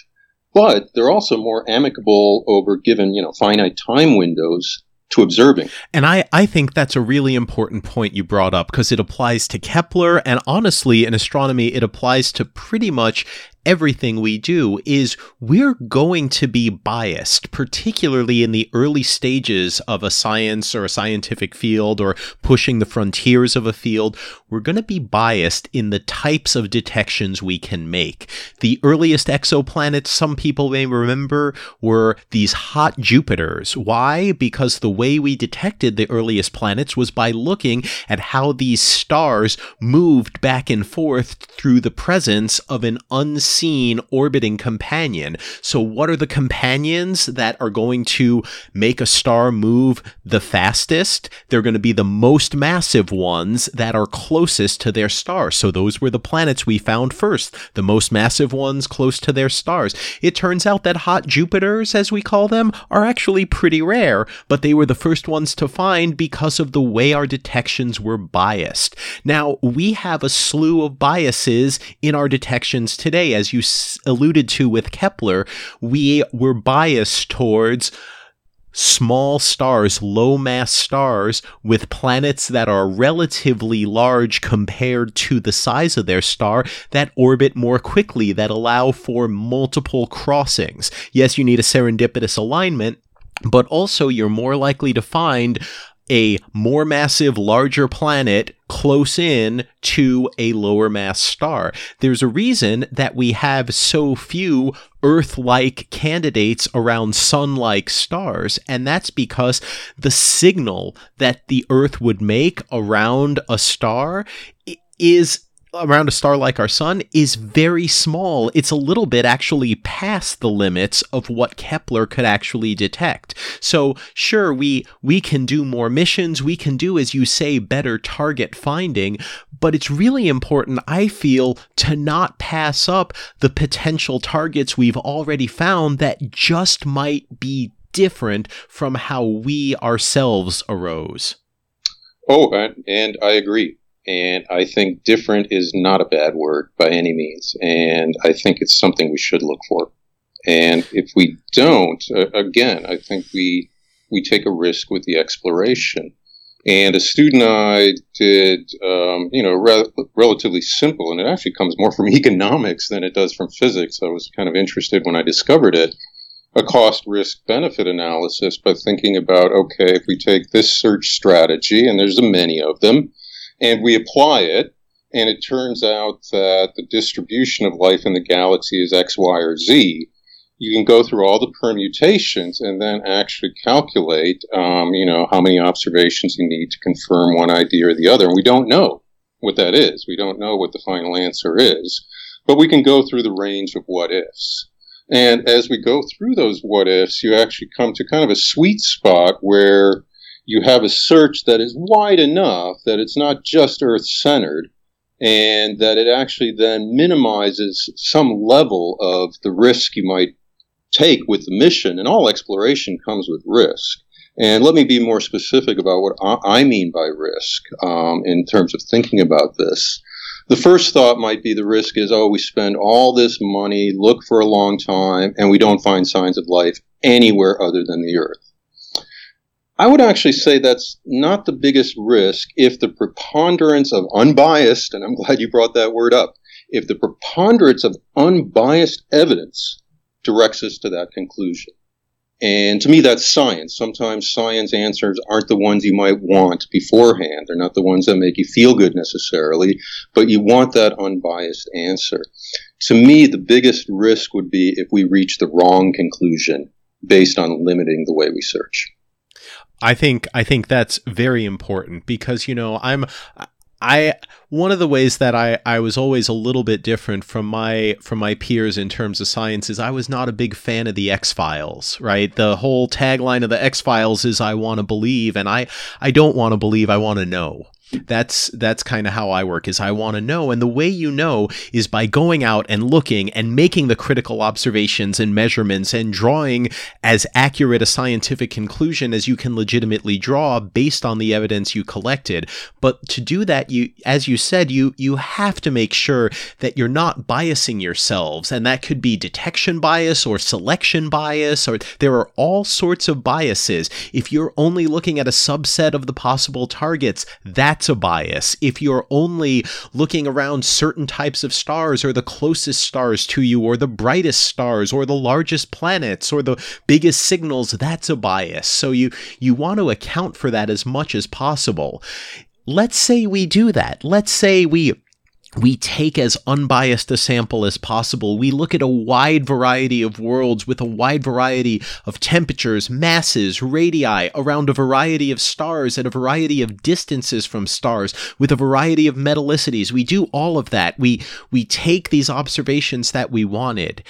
but they're also more amicable over given, you know, finite time windows to observing. And I, I think that's a really important point you brought up because it applies to Kepler and honestly in astronomy it applies to pretty much everything we do is we're going to be biased, particularly in the early stages of a science or a scientific field or pushing the frontiers of a field. We're going to be biased in the types of detections we can make. The earliest exoplanets, some people may remember, were these hot Jupiters. Why? Because the way we detected the earliest planets was by looking at how these stars moved back and forth through the presence of an unseen orbiting companion. So, what are the companions that are going to make a star move the fastest? They're going to be the most massive ones that are closest to their star. So, those were the planets we found first, the most massive ones close to their stars. It turns out that hot Jupiters, as we call them, are actually pretty rare, but they were the first ones to find because of the way our detections were biased. Now, we have a slew of biases in our detections today. As you s- alluded to with Kepler, we were biased towards small stars, low mass stars with planets that are relatively large compared to the size of their star that orbit more quickly, that allow for multiple crossings. Yes, you need a serendipitous alignment, but also you're more likely to find a more massive, larger planet close in to a lower mass star. There's a reason that we have so few Earth like candidates around Sun like stars, and that's because the signal that the Earth would make around a star is around a star like our sun is very small. It's a little bit actually past the limits of what Kepler could actually detect. So sure, we we can do more missions, we can do, as you say, better target finding, but it's really important, I feel, to not pass up the potential targets we've already found that just might be different from how we ourselves arose. Oh, and I agree. And I think different is not a bad word by any means. And I think it's something we should look for. And if we don't, uh, again, I think we we take a risk with the exploration. And a student I did, um, you know, re- relatively simple, and it actually comes more from economics than it does from physics. I was kind of interested when I discovered it. A cost risk benefit analysis by thinking about, okay, if we take this search strategy, and there's a many of them, and we apply it, and it turns out that the distribution of life in the galaxy is X, Y, or Z. You can go through all the permutations and then actually calculate, um, you know, how many observations you need to confirm one idea or the other. And we don't know what that is. We don't know what the final answer is, but we can go through the range of what ifs. And as we go through those what ifs, you actually come to kind of a sweet spot where you have a search that is wide enough that it's not just Earth centered and that it actually then minimizes some level of the risk you might take with the mission. And all exploration comes with risk. And let me be more specific about what I mean by risk um, in terms of thinking about this. The first thought might be the risk is, oh, we spend all this money, look for a long time, and we don't find signs of life anywhere other than the Earth. I would actually say that's not the biggest risk if the preponderance of unbiased, and I'm glad you brought that word up, if the preponderance of unbiased evidence directs us to that conclusion. And to me, that's science. Sometimes science answers aren't the ones you might want beforehand. They're not the ones that make you feel good necessarily, but you want that unbiased answer. To me, the biggest risk would be if we reach the wrong conclusion based on limiting the way we search. I think I think that's very important because you know I'm I one of the ways that I, I was always a little bit different from my from my peers in terms of science is I was not a big fan of the X Files, right? The whole tagline of the X Files is I want to believe and I I don't want to believe, I want to know that's that's kind of how I work is I want to know and the way you know is by going out and looking and making the critical observations and measurements and drawing as accurate a scientific conclusion as you can legitimately draw based on the evidence you collected. But to do that you as you said you you have to make sure that you're not biasing yourselves and that could be detection bias or selection bias or there are all sorts of biases. If you're only looking at a subset of the possible targets that's that's a bias. If you're only looking around certain types of stars or the closest stars to you or the brightest stars or the largest planets or the biggest signals, that's a bias. So you you want to account for that as much as possible. Let's say we do that. Let's say we we take as unbiased a sample as possible. We look at a wide variety of worlds with a wide variety of temperatures, masses, radii around a variety of stars at a variety of distances from stars with a variety of metallicities. We do all of that. We we take these observations that we wanted.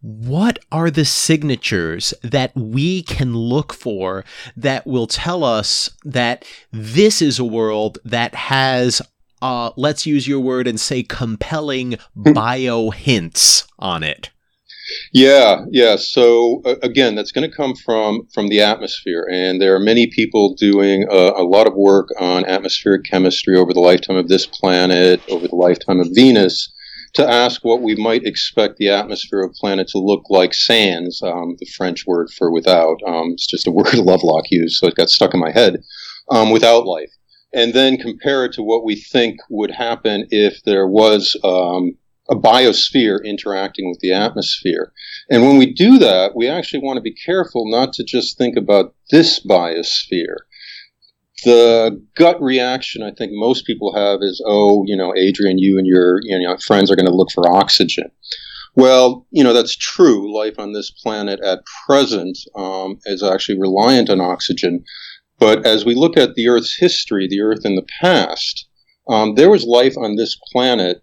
What are the signatures that we can look for that will tell us that this is a world that has uh, let's use your word and say compelling bio hints on it. Yeah, yeah. So uh, again, that's going to come from from the atmosphere, and there are many people doing uh, a lot of work on atmospheric chemistry over the lifetime of this planet, over the lifetime of Venus, to ask what we might expect the atmosphere of a planet to look like. Sans, um, the French word for without. Um, it's just a word Lovelock used, so it got stuck in my head. Um, without life and then compare it to what we think would happen if there was um, a biosphere interacting with the atmosphere. And when we do that, we actually want to be careful not to just think about this biosphere. The gut reaction I think most people have is, oh, you know, Adrian, you and your you know, friends are going to look for oxygen. Well, you know, that's true. Life on this planet at present um, is actually reliant on oxygen. But as we look at the Earth's history, the Earth in the past, um, there was life on this planet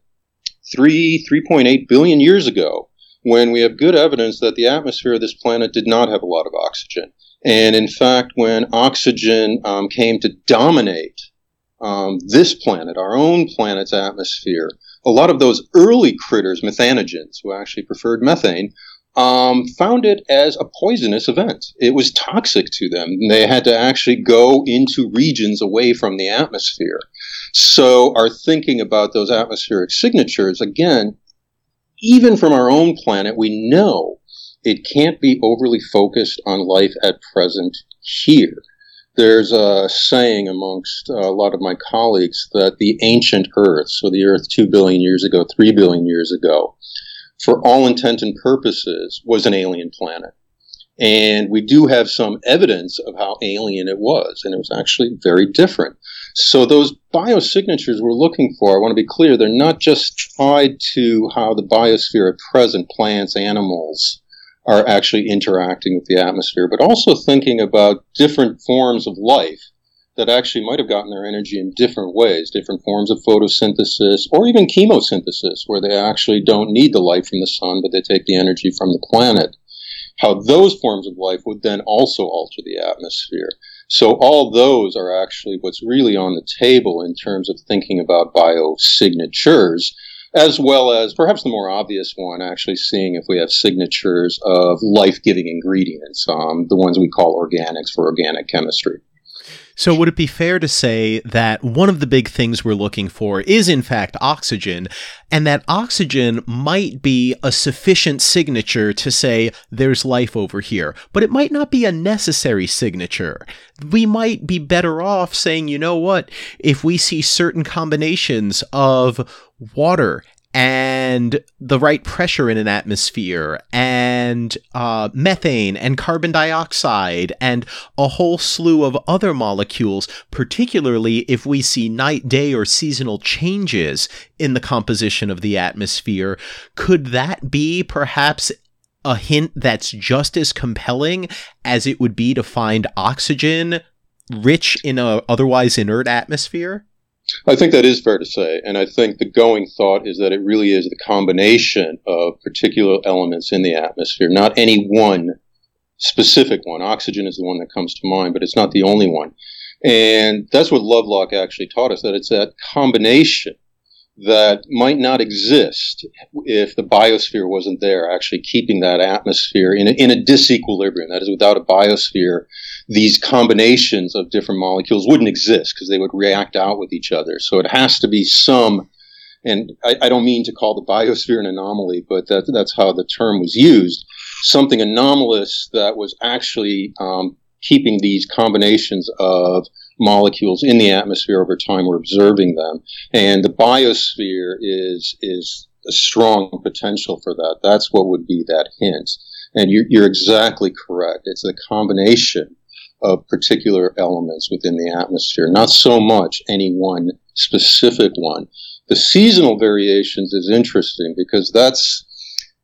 three, 3.8 billion years ago when we have good evidence that the atmosphere of this planet did not have a lot of oxygen. And in fact, when oxygen um, came to dominate um, this planet, our own planet's atmosphere, a lot of those early critters, methanogens, who actually preferred methane, um, found it as a poisonous event. It was toxic to them. They had to actually go into regions away from the atmosphere. So, our thinking about those atmospheric signatures, again, even from our own planet, we know it can't be overly focused on life at present here. There's a saying amongst a lot of my colleagues that the ancient Earth, so the Earth 2 billion years ago, 3 billion years ago, for all intent and purposes, was an alien planet. And we do have some evidence of how alien it was, and it was actually very different. So those biosignatures we're looking for, I want to be clear, they're not just tied to how the biosphere at present, plants, animals, are actually interacting with the atmosphere, but also thinking about different forms of life that actually might have gotten their energy in different ways, different forms of photosynthesis or even chemosynthesis, where they actually don't need the light from the sun, but they take the energy from the planet. How those forms of life would then also alter the atmosphere. So all those are actually what's really on the table in terms of thinking about biosignatures, as well as perhaps the more obvious one, actually seeing if we have signatures of life-giving ingredients, um, the ones we call organics for organic chemistry. So, would it be fair to say that one of the big things we're looking for is, in fact, oxygen, and that oxygen might be a sufficient signature to say there's life over here, but it might not be a necessary signature? We might be better off saying, you know what, if we see certain combinations of water and the right pressure in an atmosphere and uh, methane and carbon dioxide and a whole slew of other molecules, particularly if we see night, day, or seasonal changes in the composition of the atmosphere. Could that be perhaps a hint that's just as compelling as it would be to find oxygen rich in a otherwise inert atmosphere? I think that is fair to say. And I think the going thought is that it really is the combination of particular elements in the atmosphere, not any one specific one. Oxygen is the one that comes to mind, but it's not the only one. And that's what Lovelock actually taught us that it's that combination that might not exist if the biosphere wasn't there, actually keeping that atmosphere in a, in a disequilibrium. That is, without a biosphere, these combinations of different molecules wouldn't exist because they would react out with each other. So it has to be some, and I, I don't mean to call the biosphere an anomaly, but that, that's how the term was used. Something anomalous that was actually um, keeping these combinations of molecules in the atmosphere over time. We're observing them, and the biosphere is is a strong potential for that. That's what would be that hint. And you're, you're exactly correct. It's a combination of particular elements within the atmosphere, not so much any one specific one The seasonal variations is interesting because that's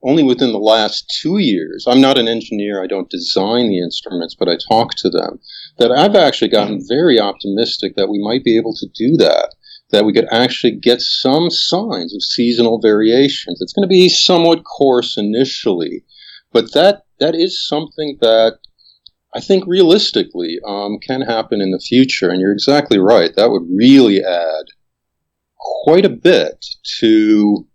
only within the last two years. I'm not an engineer, I don't design the instruments, but I talk to them. That I've actually gotten very optimistic that we might be able to do that that we could actually get some signs of seasonal variations. It's going to be somewhat coarse initially, but that that is something that I think realistically um, can happen in the future. And you're exactly right. That would really add quite a bit to,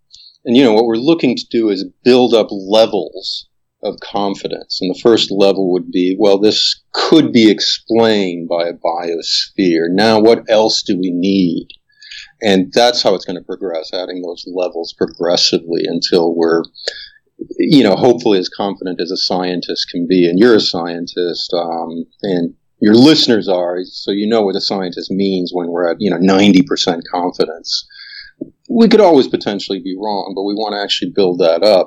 and you know, what we're looking to do is build up levels of confidence. And the first level would be, well, this could be explained by a biosphere. Now, what else do we need? And that's how it's going to progress, adding those levels progressively until we're you know, hopefully as confident as a scientist can be. And you're a scientist, um, and your listeners are, so you know what a scientist means when we're at, you know, 90% confidence. We could always potentially be wrong, but we want to actually build that up.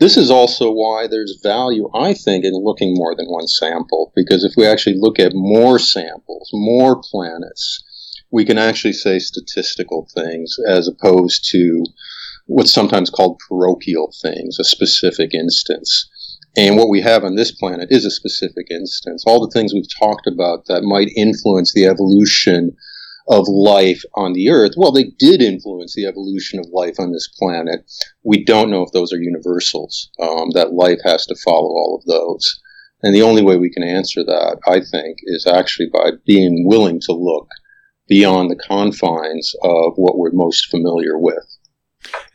This is also why there's value, I think, in looking more than one sample, because if we actually look at more samples, more planets, we can actually say statistical things as opposed to what's sometimes called parochial things, a specific instance. And what we have on this planet is a specific instance. All the things we've talked about that might influence the evolution of life on the Earth, well, they did influence the evolution of life on this planet. We don't know if those are universals, um, that life has to follow all of those. And the only way we can answer that, I think, is actually by being willing to look beyond the confines of what we're most familiar with.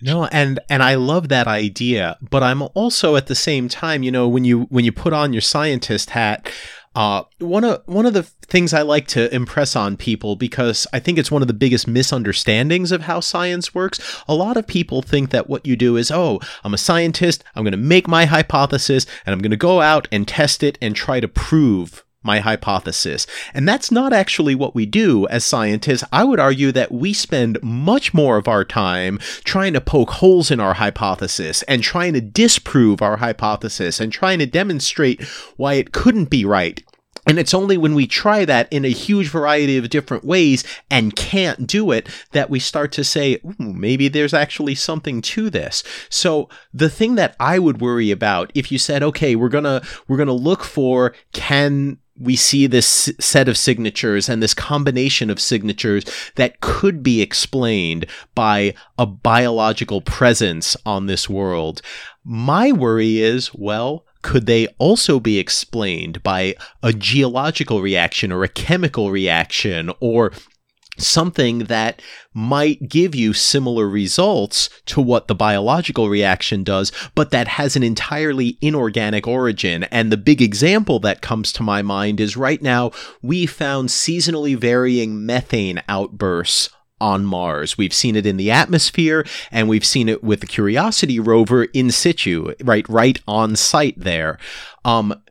No, and and I love that idea, but I'm also at the same time, you know, when you when you put on your scientist hat, uh, one of one of the things I like to impress on people because I think it's one of the biggest misunderstandings of how science works. A lot of people think that what you do is, oh, I'm a scientist, I'm going to make my hypothesis, and I'm going to go out and test it and try to prove my hypothesis. And that's not actually what we do as scientists. I would argue that we spend much more of our time trying to poke holes in our hypothesis and trying to disprove our hypothesis and trying to demonstrate why it couldn't be right. And it's only when we try that in a huge variety of different ways and can't do it that we start to say, maybe there's actually something to this. So the thing that I would worry about if you said, okay, we're going to, we're going to look for can we see this set of signatures and this combination of signatures that could be explained by a biological presence on this world. My worry is, well, could they also be explained by a geological reaction or a chemical reaction or something that might give you similar results to what the biological reaction does, but that has an entirely inorganic origin. And the big example that comes to my mind is right now we found seasonally varying methane outbursts on Mars. We've seen it in the atmosphere and we've seen it with the Curiosity rover in situ, right right on site there. Um,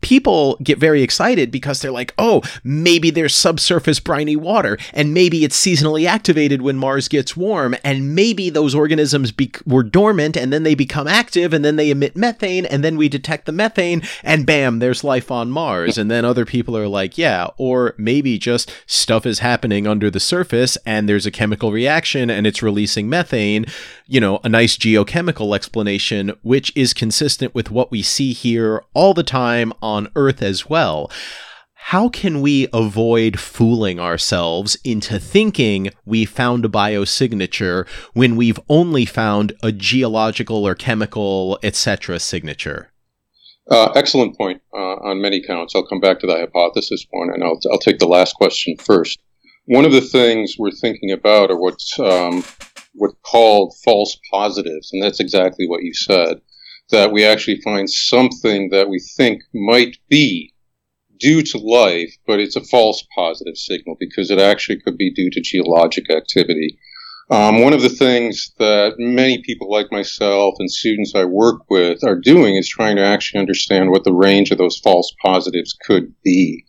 people get very excited because they're like, oh, maybe there's subsurface briny water, and maybe it's seasonally activated when Mars gets warm, and maybe those organisms be- were dormant and then they become active and then they emit methane, and then we detect the methane, and bam, there's life on Mars. And then other people are like, yeah, or maybe just stuff is happening under the surface and there's a chemical reaction and it's releasing methane, you know, a nice geochemical explanation, which is consistent with what we see here all the time Earth as well. How can we avoid fooling ourselves into thinking we found a biosignature when we've only found a geological or chemical, etc. signature? Uh, excellent point uh, on many counts. I'll come back to the hypothesis point, and I'll, I'll take the last question first. One of the things we're thinking about are what's um, what's called false positives, and that's exactly what you said that we actually find something that we think might be due to life, but it's a false positive signal because it actually could be due to geologic activity. Um, one of the things that many people like myself and students I work with are doing is trying to actually understand what the range of those false positives could be.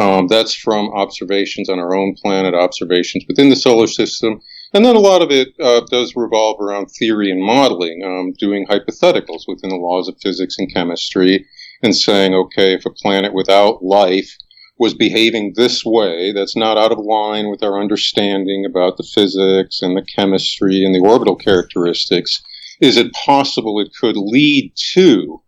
Um, that's from observations on our own planet, observations within the solar system, and then a lot of it uh, does revolve around theory and modeling, um, doing hypotheticals within the laws of physics and chemistry, and saying, okay, if a planet without life was behaving this way that's not out of line with our understanding about the physics and the chemistry and the orbital characteristics, is it possible it could lead to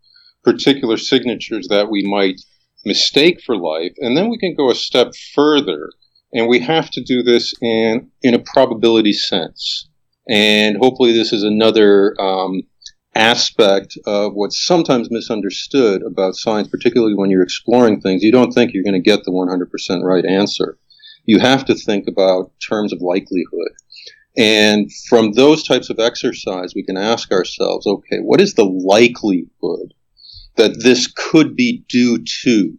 particular signatures that we might mistake for life? And then we can go a step further, and we have to do this in, in a probability sense. And hopefully, this is another um, aspect of what's sometimes misunderstood about science, particularly when you're exploring things. You don't think you're going to get the 100% right answer. You have to think about terms of likelihood. And from those types of exercise, we can ask ourselves, okay, what is the likelihood that this could be due to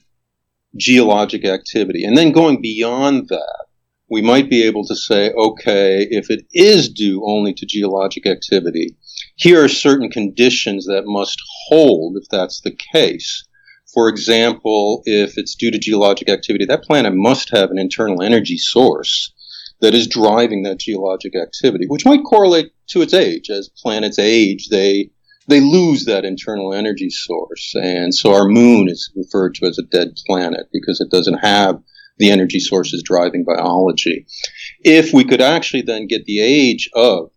geologic activity? And then going beyond that, we might be able to say, okay, if it is due only to geologic activity, here are certain conditions that must hold if that's the case. For example, if it's due to geologic activity, that planet must have an internal energy source that is driving that geologic activity, which might correlate to its age. As planets age, they they lose that internal energy source, and so our moon is referred to as a dead planet because it doesn't have the energy sources driving biology. If we could actually then get the age of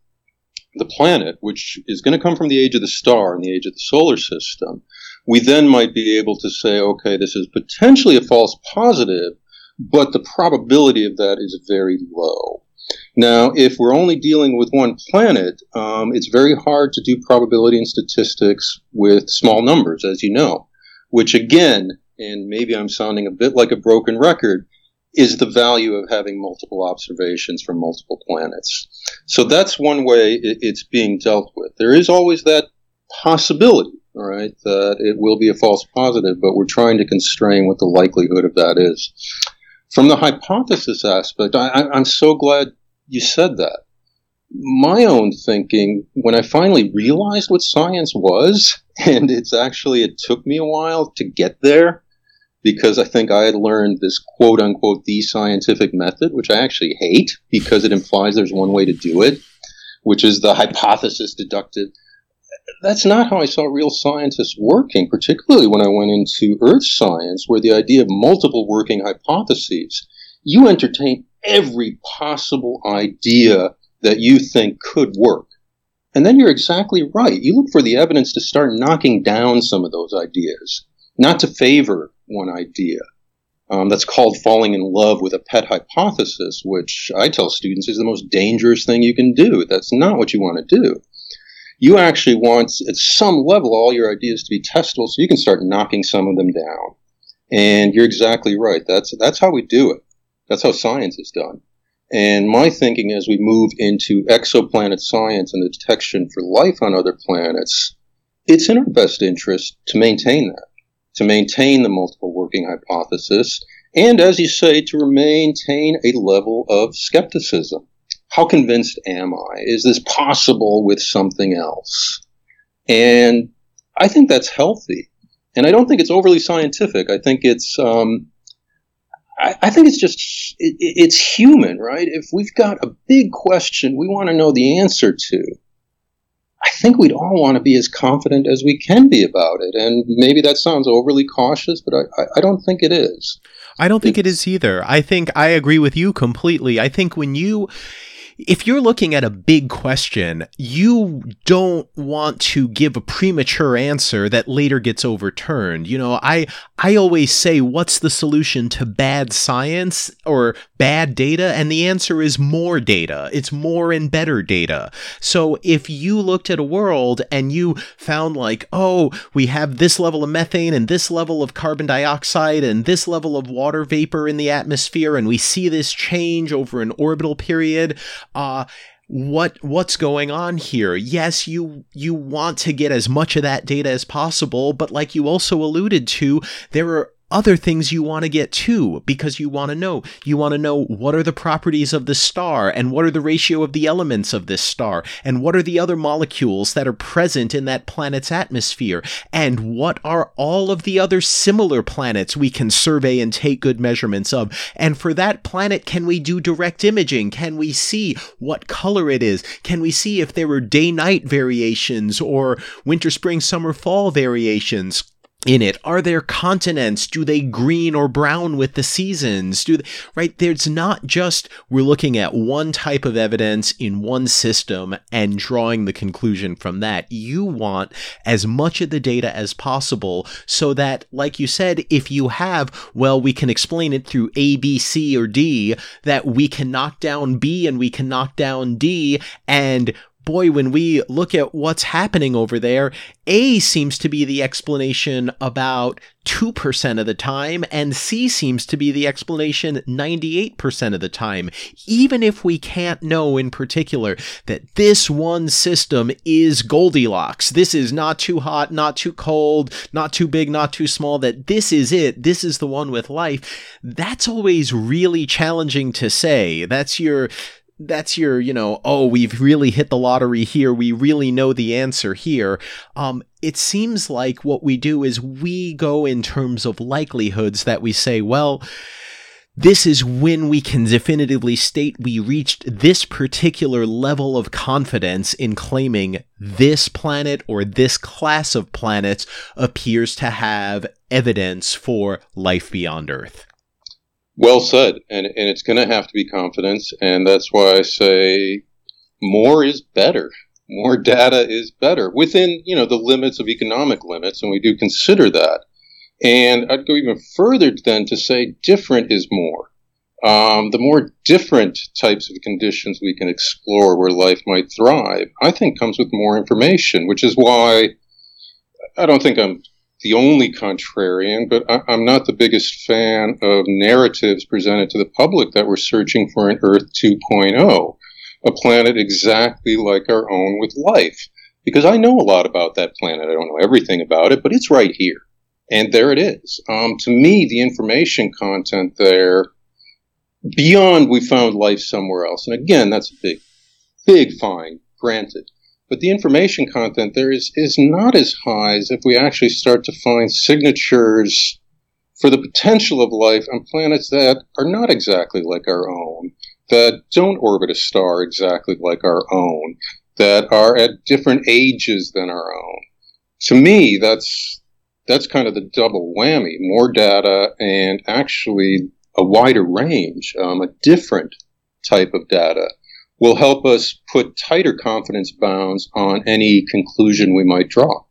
the planet, which is going to come from the age of the star and the age of the solar system, we then might be able to say, okay, this is potentially a false positive, but the probability of that is very low. Now, if we're only dealing with one planet, um, it's very hard to do probability and statistics with small numbers, as you know, which again, and maybe I'm sounding a bit like a broken record, is the value of having multiple observations from multiple planets. So that's one way it's being dealt with. There is always that possibility, right, that it will be a false positive, but we're trying to constrain what the likelihood of that is. From the hypothesis aspect, I, I'm so glad you said that. My own thinking, when I finally realized what science was, and it's actually, it took me a while to get there, because I think I had learned this quote unquote the scientific method, which I actually hate because it implies there's one way to do it, which is the hypothesis deductive. That's not how I saw real scientists working, particularly when I went into earth science, where the idea of multiple working hypotheses, you entertain every possible idea that you think could work. And then you're exactly right. You look for the evidence to start knocking down some of those ideas, not to favor one idea. Um, that's called falling in love with a pet hypothesis, which I tell students is the most dangerous thing you can do. That's not what you want to do. You actually want, at some level, all your ideas to be testable so you can start knocking some of them down. And you're exactly right. That's, that's how we do it. That's how science is done. And my thinking as we move into exoplanet science and the detection for life on other planets, it's in our best interest to maintain that to maintain the multiple working hypothesis, and as you say, to maintain a level of skepticism. How convinced am I? Is this possible with something else? And I think that's healthy. And I don't think it's overly scientific. I think it's, um, I, I, think it's just, it, it's human, right? If we've got a big question we want to know the answer to, I think we'd all want to be as confident as we can be about it. And maybe that sounds overly cautious, but I, I don't think it is. I don't think it is either. I think I agree with you completely. I think when you if you're looking at a big question, you don't want to give a premature answer that later gets overturned. You know, I I always say what's the solution to bad science or bad data and the answer is more data. It's more and better data. So if you looked at a world and you found like, "Oh, we have this level of methane and this level of carbon dioxide and this level of water vapor in the atmosphere and we see this change over an orbital period," uh, what what's going on here? Yes you you want to get as much of that data as possible but like you also alluded to there are other things you want to get too because you want to know. You want to know what are the properties of the star and what are the ratio of the elements of this star and what are the other molecules that are present in that planet's atmosphere and what are all of the other similar planets we can survey and take good measurements of. And for that planet, can we do direct imaging? Can we see what color it is? Can we see if there are day night variations or winter, spring, summer, fall variations? In it? Are there continents? Do they green or brown with the seasons? Do they, right? There's not just we're looking at one type of evidence in one system and drawing the conclusion from that. You want as much of the data as possible so that, like you said, if you have, well, we can explain it through A, B, C, or D, that we can knock down B and we can knock down D and boy, when we look at what's happening over there, A seems to be the explanation about 2% of the time, and C seems to be the explanation 98% of the time. Even if we can't know in particular that this one system is Goldilocks, this is not too hot, not too cold, not too big, not too small, that this is it, this is the one with life, that's always really challenging to say. That's your that's your, you know, oh, we've really hit the lottery here. We really know the answer here. Um, it seems like what we do is we go in terms of likelihoods that we say, well, this is when we can definitively state we reached this particular level of confidence in claiming this planet or this class of planets appears to have evidence for life beyond Earth. Well said, and and it's going to have to be confidence, and that's why I say more is better. More data is better within you know the limits of economic limits, and we do consider that. And I'd go even further than to say different is more. Um, the more different types of conditions we can explore where life might thrive, I think comes with more information, which is why I don't think I'm the only contrarian, but I, am not the biggest fan of narratives presented to the public that we're searching for an Earth 2.0, a planet exactly like our own with life. Because I know a lot about that planet. I don't know everything about it, but it's right here. And there it is. Um, to me, the information content there, beyond we found life somewhere else, and again, that's a big, big find, granted but the information content there is, is not as high as if we actually start to find signatures for the potential of life on planets that are not exactly like our own, that don't orbit a star exactly like our own, that are at different ages than our own. To me, that's that's kind of the double whammy: more data and actually a wider range, um, a different type of data will help us put tighter confidence bounds on any conclusion we might draw.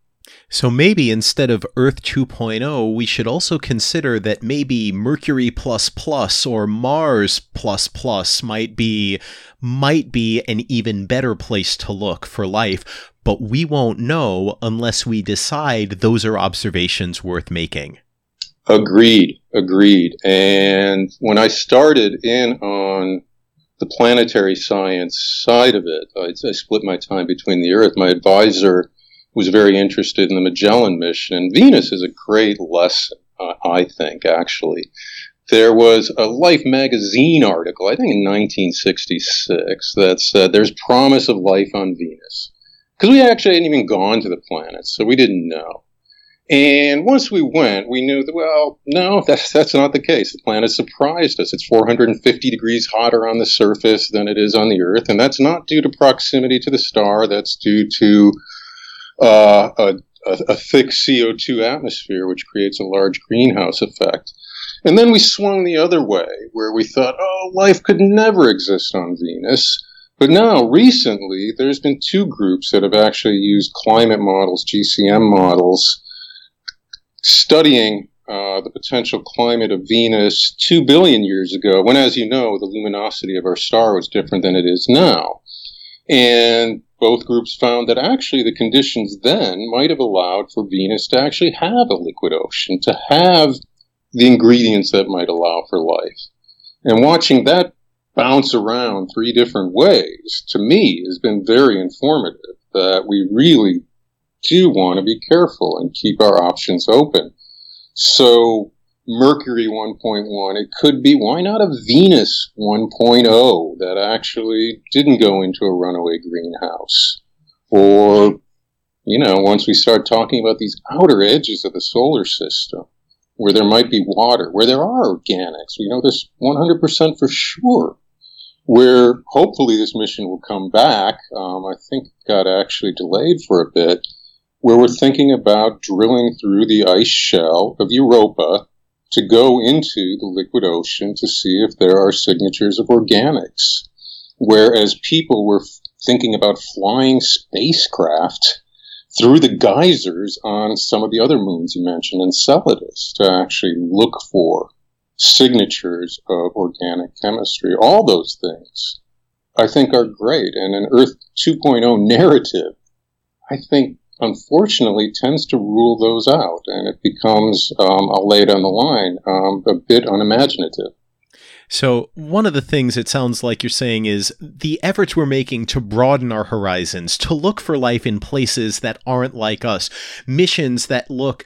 So maybe instead of Earth 2.0, we should also consider that maybe Mercury plus plus or Mars plus plus might be might be an even better place to look for life, but we won't know unless we decide those are observations worth making. Agreed, agreed. And when I started in on the planetary science side of it. I, I, split my time between the Earth. My advisor was very interested in the Magellan mission, and Venus is a great lesson, uh, I think, actually. There was a Life magazine article, I think in 1966, that said there's promise of life on Venus. Because we actually hadn't even gone to the planet, so we didn't know. And once we went, we knew that, well, no, that's, that's not the case. The planet surprised us. It's 450 degrees hotter on the surface than it is on the Earth. And that's not due to proximity to the star. That's due to uh, a, a, a thick CO2 atmosphere, which creates a large greenhouse effect. And then we swung the other way, where we thought, oh, life could never exist on Venus. But now, recently, there's been two groups that have actually used climate models, GCM models, studying uh, the potential climate of Venus two billion years ago, when, as you know, the luminosity of our star was different than it is now. And both groups found that actually the conditions then might have allowed for Venus to actually have a liquid ocean, to have the ingredients that might allow for life. And watching that bounce around three different ways, to me, has been very informative that we really do want to be careful and keep our options open. So Mercury 1.1, it could be, why not a Venus 1.0 that actually didn't go into a runaway greenhouse? Or, you know, once we start talking about these outer edges of the solar system, where there might be water, where there are organics, we know this 100% for sure where hopefully this mission will come back. Um, I think it got actually delayed for a bit, where we're thinking about drilling through the ice shell of Europa to go into the liquid ocean to see if there are signatures of organics. Whereas people were thinking about flying spacecraft through the geysers on some of the other moons you mentioned, Enceladus, to actually look for signatures of organic chemistry. All those things I think are great. And an Earth 2.0 narrative, I think unfortunately tends to rule those out, and it becomes, um, I'll lay it on the line, um, a bit unimaginative. So, one of the things it sounds like you're saying is the efforts we're making to broaden our horizons, to look for life in places that aren't like us, missions that look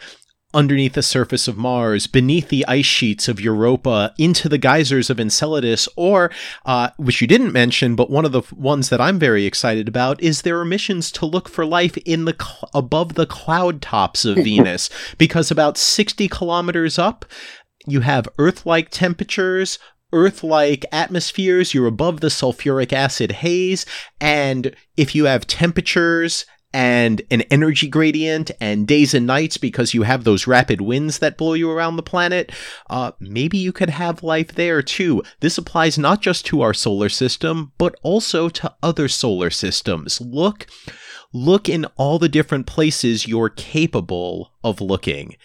underneath the surface of Mars, beneath the ice sheets of Europa, into the geysers of Enceladus, or, uh, which you didn't mention, but one of the ones that I'm very excited about is there are missions to look for life in the cl- above the cloud tops of Venus, because about 60 kilometers up, you have Earth-like temperatures, Earth like atmospheres, you're above the sulfuric acid haze, and if you have temperatures and an energy gradient and days and nights because you have those rapid winds that blow you around the planet, uh, maybe you could have life there too. This applies not just to our solar system, but also to other solar systems. Look, look in all the different places you're capable of looking.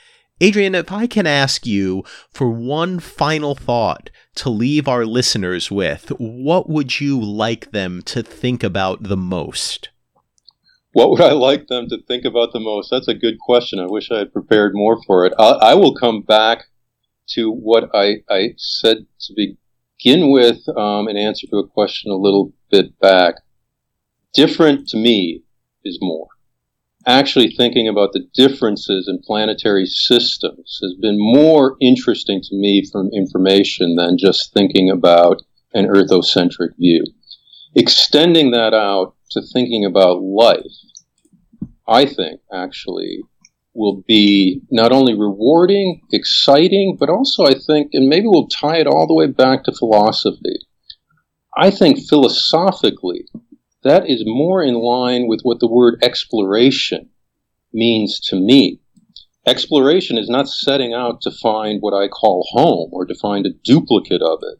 Adrian, if I can ask you for one final thought to leave our listeners with, what would you like them to think about the most? What would I like them to think about the most? That's a good question. I wish I had prepared more for it. I, I will come back to what I, I said to begin with um, an answer to a question a little bit back. Different to me is more. Actually, thinking about the differences in planetary systems has been more interesting to me from information than just thinking about an earthocentric view. Extending that out to thinking about life, I think actually will be not only rewarding, exciting, but also I think, and maybe we'll tie it all the way back to philosophy. I think philosophically, that is more in line with what the word exploration means to me. Exploration is not setting out to find what I call home or to find a duplicate of it.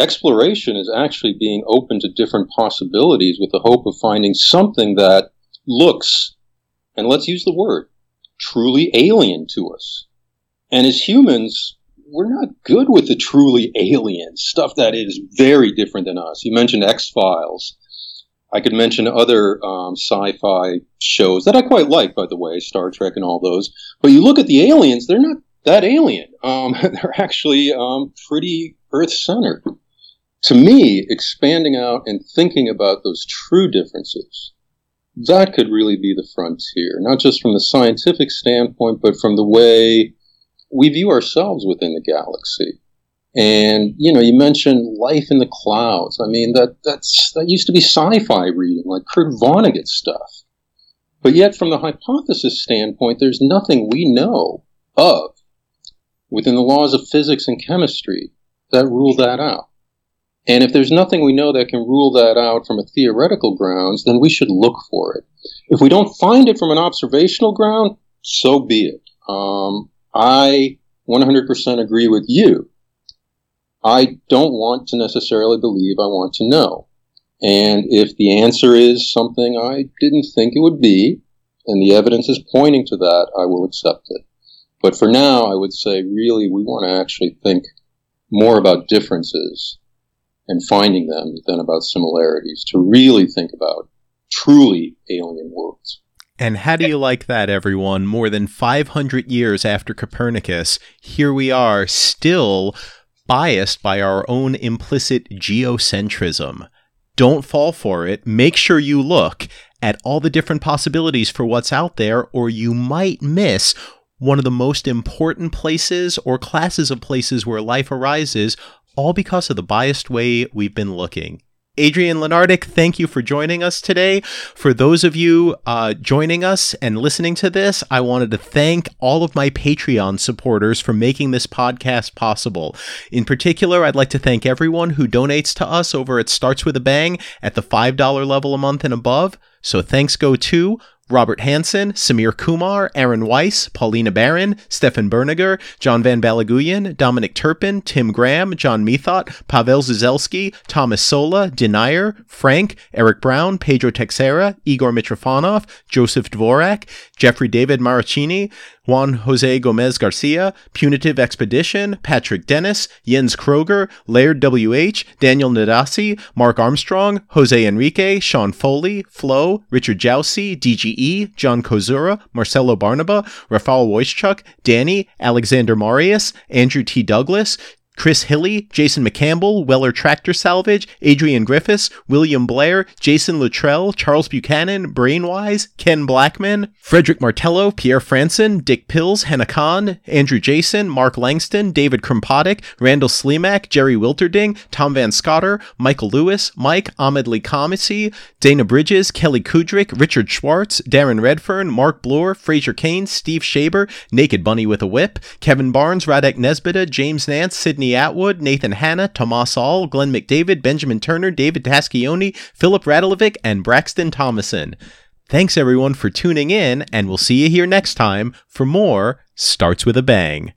Exploration is actually being open to different possibilities with the hope of finding something that looks, and let's use the word, truly alien to us. And as humans, we're not good with the truly alien stuff that is very different than us. You mentioned X Files. I could mention other um, sci-fi shows that I quite like, by the way, Star Trek and all those. But you look at the aliens; they're not that alien. Um, they're actually um, pretty Earth-centered. To me, expanding out and thinking about those true differences, that could really be the frontier, not just from the scientific standpoint, but from the way we view ourselves within the galaxy. And you know, you mentioned life in the clouds. I mean, that that's that used to be sci-fi reading, like Kurt Vonnegut stuff. But yet, from the hypothesis standpoint, there's nothing we know of within the laws of physics and chemistry that rule that out. And if there's nothing we know that can rule that out from a theoretical grounds, then we should look for it. If we don't find it from an observational ground, so be it. Um, I 100% agree with you I don't want to necessarily believe I want to know. And if the answer is something I didn't think it would be, and the evidence is pointing to that, I will accept it. But for now, I would say really we want to actually think more about differences and finding them than about similarities to really think about truly alien worlds. And how do you like that, everyone? More than 500 years after Copernicus, here we are still biased by our own implicit geocentrism. Don't fall for it. Make sure you look at all the different possibilities for what's out there, or you might miss one of the most important places or classes of places where life arises, all because of the biased way we've been looking. Adrian Lenardic, thank you for joining us today. For those of you uh, joining us and listening to this, I wanted to thank all of my Patreon supporters for making this podcast possible. In particular, I'd like to thank everyone who donates to us over at Starts With a Bang at the $5 level a month and above. So thanks go to Robert Hansen, Samir Kumar, Aaron Weiss, Paulina Barron, Stefan Berniger, John Van Balaguyan, Dominic Turpin, Tim Graham, John Methot, Pavel Zuzelski, Thomas Sola, Denier, Frank, Eric Brown, Pedro Texera, Igor Mitrofanov, Joseph Dvorak, Jeffrey David Maracini, Juan Jose Gomez Garcia, Punitive Expedition, Patrick Dennis, Jens Kroger, Laird WH, Daniel Nadasi, Mark Armstrong, Jose Enrique, Sean Foley, Flo, Richard Jousey, DGE, John Kozura, Marcelo Barnaba, Rafael Wojciechuk, Danny, Alexander Marius, Andrew T. Douglas, Chris Hilly, Jason McCampbell, Weller Tractor Salvage, Adrian Griffiths, William Blair, Jason Luttrell, Charles Buchanan, Brainwise, Ken Blackman, Frederick Martello, Pierre Franson, Dick Pills, Hannah Khan, Andrew Jason, Mark Langston, David Krimpatic, Randall Slimak, Jerry Wilterding, Tom Van Scotter, Michael Lewis, Mike Ahmed Lee Kamisi, Dana Bridges, Kelly Kudrick, Richard Schwartz, Darren Redfern, Mark Bloor, Fraser Kane, Steve Shaber, Naked Bunny with a Whip, Kevin Barnes, Radek Nesbita, James Nance, Sydney Atwood, Nathan Hanna, Tomas All, Glenn McDavid, Benjamin Turner, David Taschioni, Philip Radovic, and Braxton Thomason. Thanks everyone for tuning in, and we'll see you here next time for more Starts with a Bang.